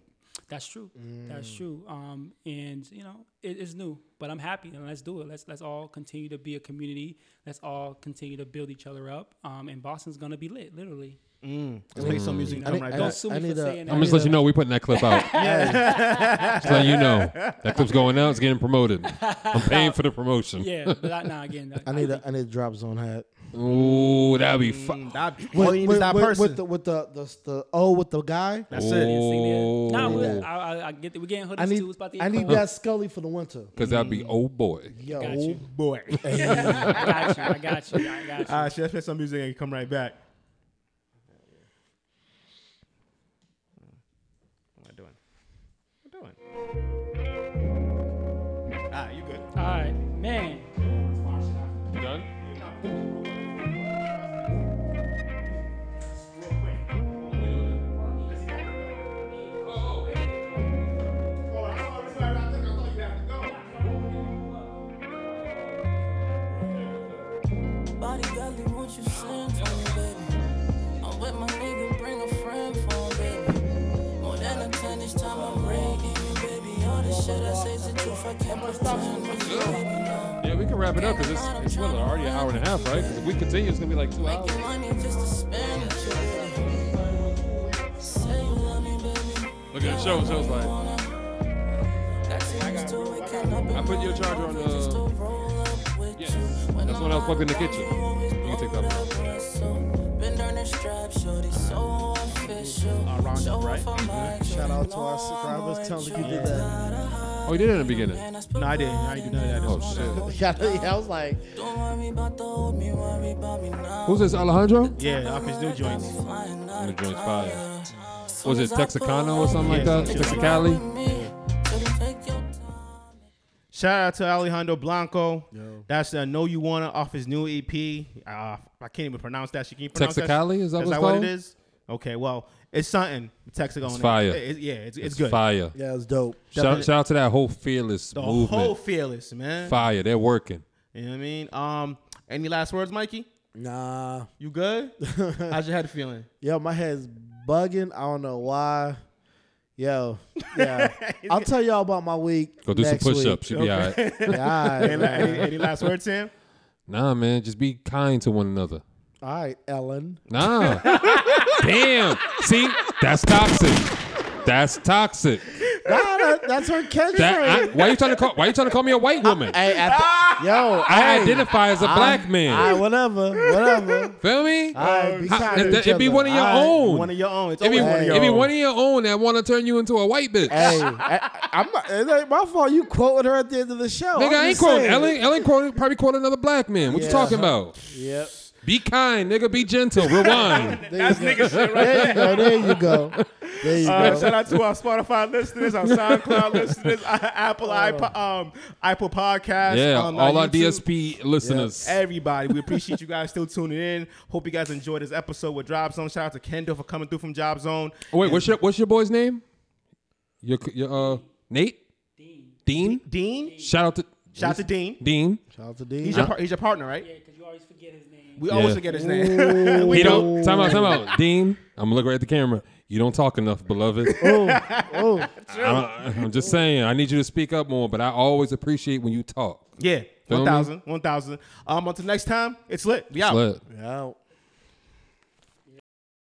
That's true. That's Mm. true. Um, and you know, it, it's new, but I'm happy, and let's do it. Let's let's all continue to be a community. Let's all continue to build each other up. Um, and Boston's gonna be lit, literally. Mm. Let's play some music and I come need- right I back. Don't sue me I for need a- saying I'm just let you know we're putting that clip out. Yeah. just letting you know that clip's going out. It's getting promoted. I'm paying for the promotion. Yeah, but I, nah, again, I need a I need a drop zone hat. Ooh, that'd be fun. Mm, that, all you need is that with, person. with the with the, the the O with the guy. That's it. Oh, Nah, Yeah. I, I, I get. We're getting hoodies I need too. It's about to I need cold. that Scully for the winter. Because that'd be oh boy. Yo, Got you. Boy. I got you. I got you. I got you. All right, so let's play some music and come right back. Ah, Yeah, we can wrap it up because it's, it's what, already an hour and a half, right? if we continue, it's gonna be like two hours. Making money just to spend with you, baby. Say you love me, baby. Look at the show. Show's like, Got things to waking up I put your charger on the. Yeah, that's when I was plugged in the kitchen. You can take that off. Been down that strap, shorty, so official. Uh, round up, right? Shout out to our subscribers. Tell them you did that. Oh, you did it in the beginning. No, I didn't. I didn't do none of that. Oh shit. Yeah, I was like, Don't worry about the old me, worry about me now. Who's this, Alejandro? Yeah, off his new joints. Flying out The of joint's fire. Was it Texicano or something like Yeah, that? some like Texicali? Me, so you take your time. Shout out to Alejandro Blanco. That's uh, Know You Wanna off his new EP. Uh, I can't even pronounce that. She can you pronounce that? Texicali? Is that Is what's that what it is? Okay, well, it's something. Text going. It's fire. It- it- yeah, it's, it's, It's good. fire. Yeah, it's dope. Shout, shout out to that whole fearless The movement. whole fearless man. Fire. They're working. You know what I mean? Um, any last words, Mikey? Nah. You good? How's your head feeling? Yo, my head's bugging. I don't know why. Yo, yeah. I'll tell y'all about my week. Go do some next week. push-ups. You'll be all right. Yeah, all right, any, any, any last words, Sam? Nah, man. Just be kind to one another. All right, Ellen. Nah. Damn. See, that's toxic. That's toxic. Nah, that, that's her catchphrase. That, I, why you trying to call? Why you trying to call me a white woman? Hey, at the, yo, I hey, identify as a I- black man. I, whatever, whatever. Feel me? All right, be kind it, to each it be other. one of your All right. own. One of your own. It's It be, always one of your it be own. one of your own that want to turn you into a white bitch. Hey, I, I'm not, it ain't my fault. You quoted her at the end of the show. Nigga, I'm I ain't just quoting saying. Ellen. Ellen quoted, probably quoted another black man. What you talking about? Yep. Be kind, nigga. Be gentle. Rewind. There you go. There you go. There you go. There you Uh, go. shout out to our Spotify listeners, our SoundCloud listeners, Apple iPod, um, Apple Podcasts. yeah, um, all our YouTube. DSP listeners. Everybody, we appreciate you guys still tuning in. Hope you guys enjoyed this episode with Drop Zone. Shout out to Kendall for coming through from Drop Zone. Oh, wait, what's your what's your boy's name? Your your uh Nate. Dean. Dean. Dean. Shout out to Shout out to Dean. Dean. Shout out to Dean. He's your par- he's your partner, right? Yeah, because you always forget his name. We Yeah. always forget his name. we He don't. don't. Time out. Time out. Dean. I'm gonna look right at the camera. You don't talk enough, beloved. Oh, oh. I'm, I'm just saying. I need you to speak up more, but I always appreciate when you talk. Yeah, Feel me? 1,000. 1,000. Um, until next time, it's lit. We out. Slut. Out.